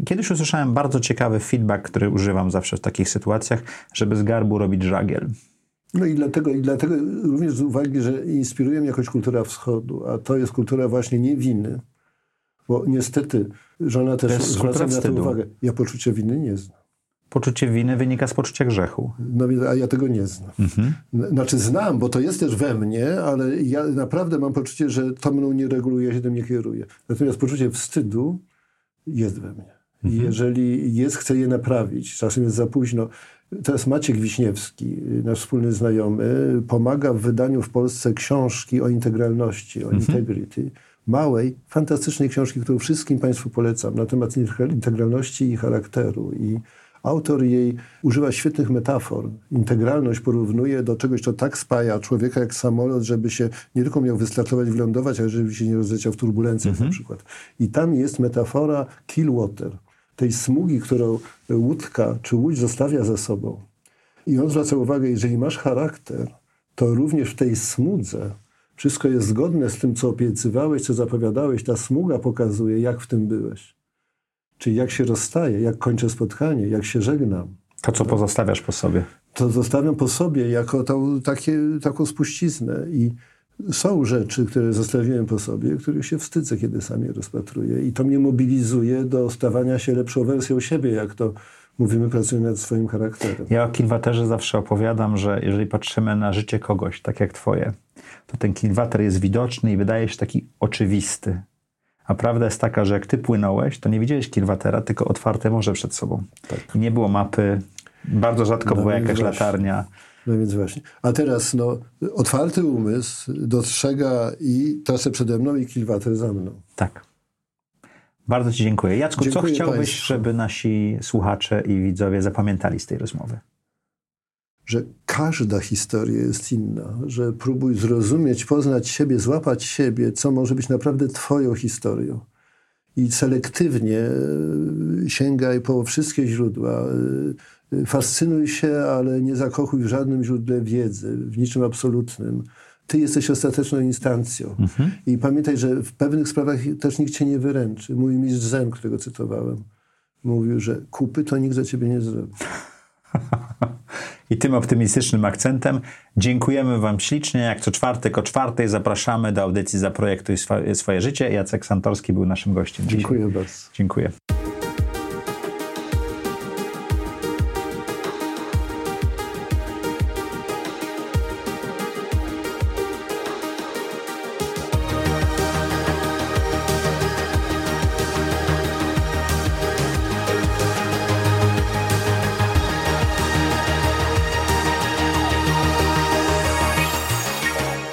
Kiedyś usłyszałem bardzo ciekawy feedback, który używam zawsze w takich sytuacjach, żeby z garbu robić żagiel. No i dlatego, i dlatego również z uwagi, że inspiruje mnie jakoś kultura wschodu, a to jest kultura właśnie nie winy. Bo niestety żona też zwraca na to uwagę. Ja poczucia winy nie znam. Poczucie winy wynika z poczucia grzechu. No, a ja tego nie znam. Mhm. Znaczy znam, bo to jest też we mnie, ale ja naprawdę mam poczucie, że to mną nie reguluje, się tym nie kieruje. Natomiast poczucie wstydu jest we mnie. Mhm. Jeżeli jest, chcę je naprawić. Czasem jest za późno. Teraz Maciek Wiśniewski, nasz wspólny znajomy, pomaga w wydaniu w Polsce książki o integralności, o mhm. integrity. Małej, fantastycznej książki, którą wszystkim Państwu polecam na temat integralności i charakteru. I autor jej używa świetnych metafor. Integralność porównuje do czegoś, co tak spaja człowieka jak samolot, żeby się nie tylko miał wystartować, wylądować, ale żeby się nie rozleciał w turbulencjach mhm. na przykład. I tam jest metafora kill water tej smugi, którą łódka czy łódź zostawia za sobą. I on zwraca uwagę, jeżeli masz charakter, to również w tej smudze wszystko jest zgodne z tym, co obiecywałeś, co zapowiadałeś. Ta smuga pokazuje, jak w tym byłeś. Czyli jak się rozstaje, jak kończę spotkanie, jak się żegnam. To, co pozostawiasz po sobie. To zostawiam po sobie jako tą, takie, taką spuściznę. I są rzeczy, które zostawiłem po sobie, których się wstydzę, kiedy sam je rozpatruję. I to mnie mobilizuje do stawania się lepszą wersją siebie, jak to mówimy, pracujemy nad swoim charakterem. Ja o kilwaterze zawsze opowiadam, że jeżeli patrzymy na życie kogoś, tak jak twoje, to ten kilwater jest widoczny i wydaje się taki oczywisty. A prawda jest taka, że jak ty płynąłeś, to nie widziałeś kilwatera, tylko otwarte morze przed sobą. Tak. I nie było mapy, bardzo rzadko no, była jakaś właśnie. latarnia. No więc właśnie. A teraz no, otwarty umysł dostrzega i trasę przede mną i kilwater za mną. Tak. Bardzo Ci dziękuję. Jacku, dziękuję co chciałbyś, Państwu. żeby nasi słuchacze i widzowie zapamiętali z tej rozmowy? Że każda historia jest inna, że próbuj zrozumieć, poznać siebie, złapać siebie, co może być naprawdę Twoją historią. I selektywnie e, sięgaj po wszystkie źródła e, fascynuj się, ale nie zakochuj w żadnym źródle wiedzy, w niczym absolutnym. Ty jesteś ostateczną instancją. Mhm. I pamiętaj, że w pewnych sprawach też nikt cię nie wyręczy. Mój mistrz Zen, którego cytowałem, mówił, że kupy to nikt za ciebie nie zrobi. I tym optymistycznym akcentem dziękujemy Wam ślicznie. Jak co czwartek o czwartej zapraszamy do audycji Zaprojektuj swoje życie. Jacek Santorski był naszym gościem. Dziękuję dzisiaj. bardzo. Dziękuję.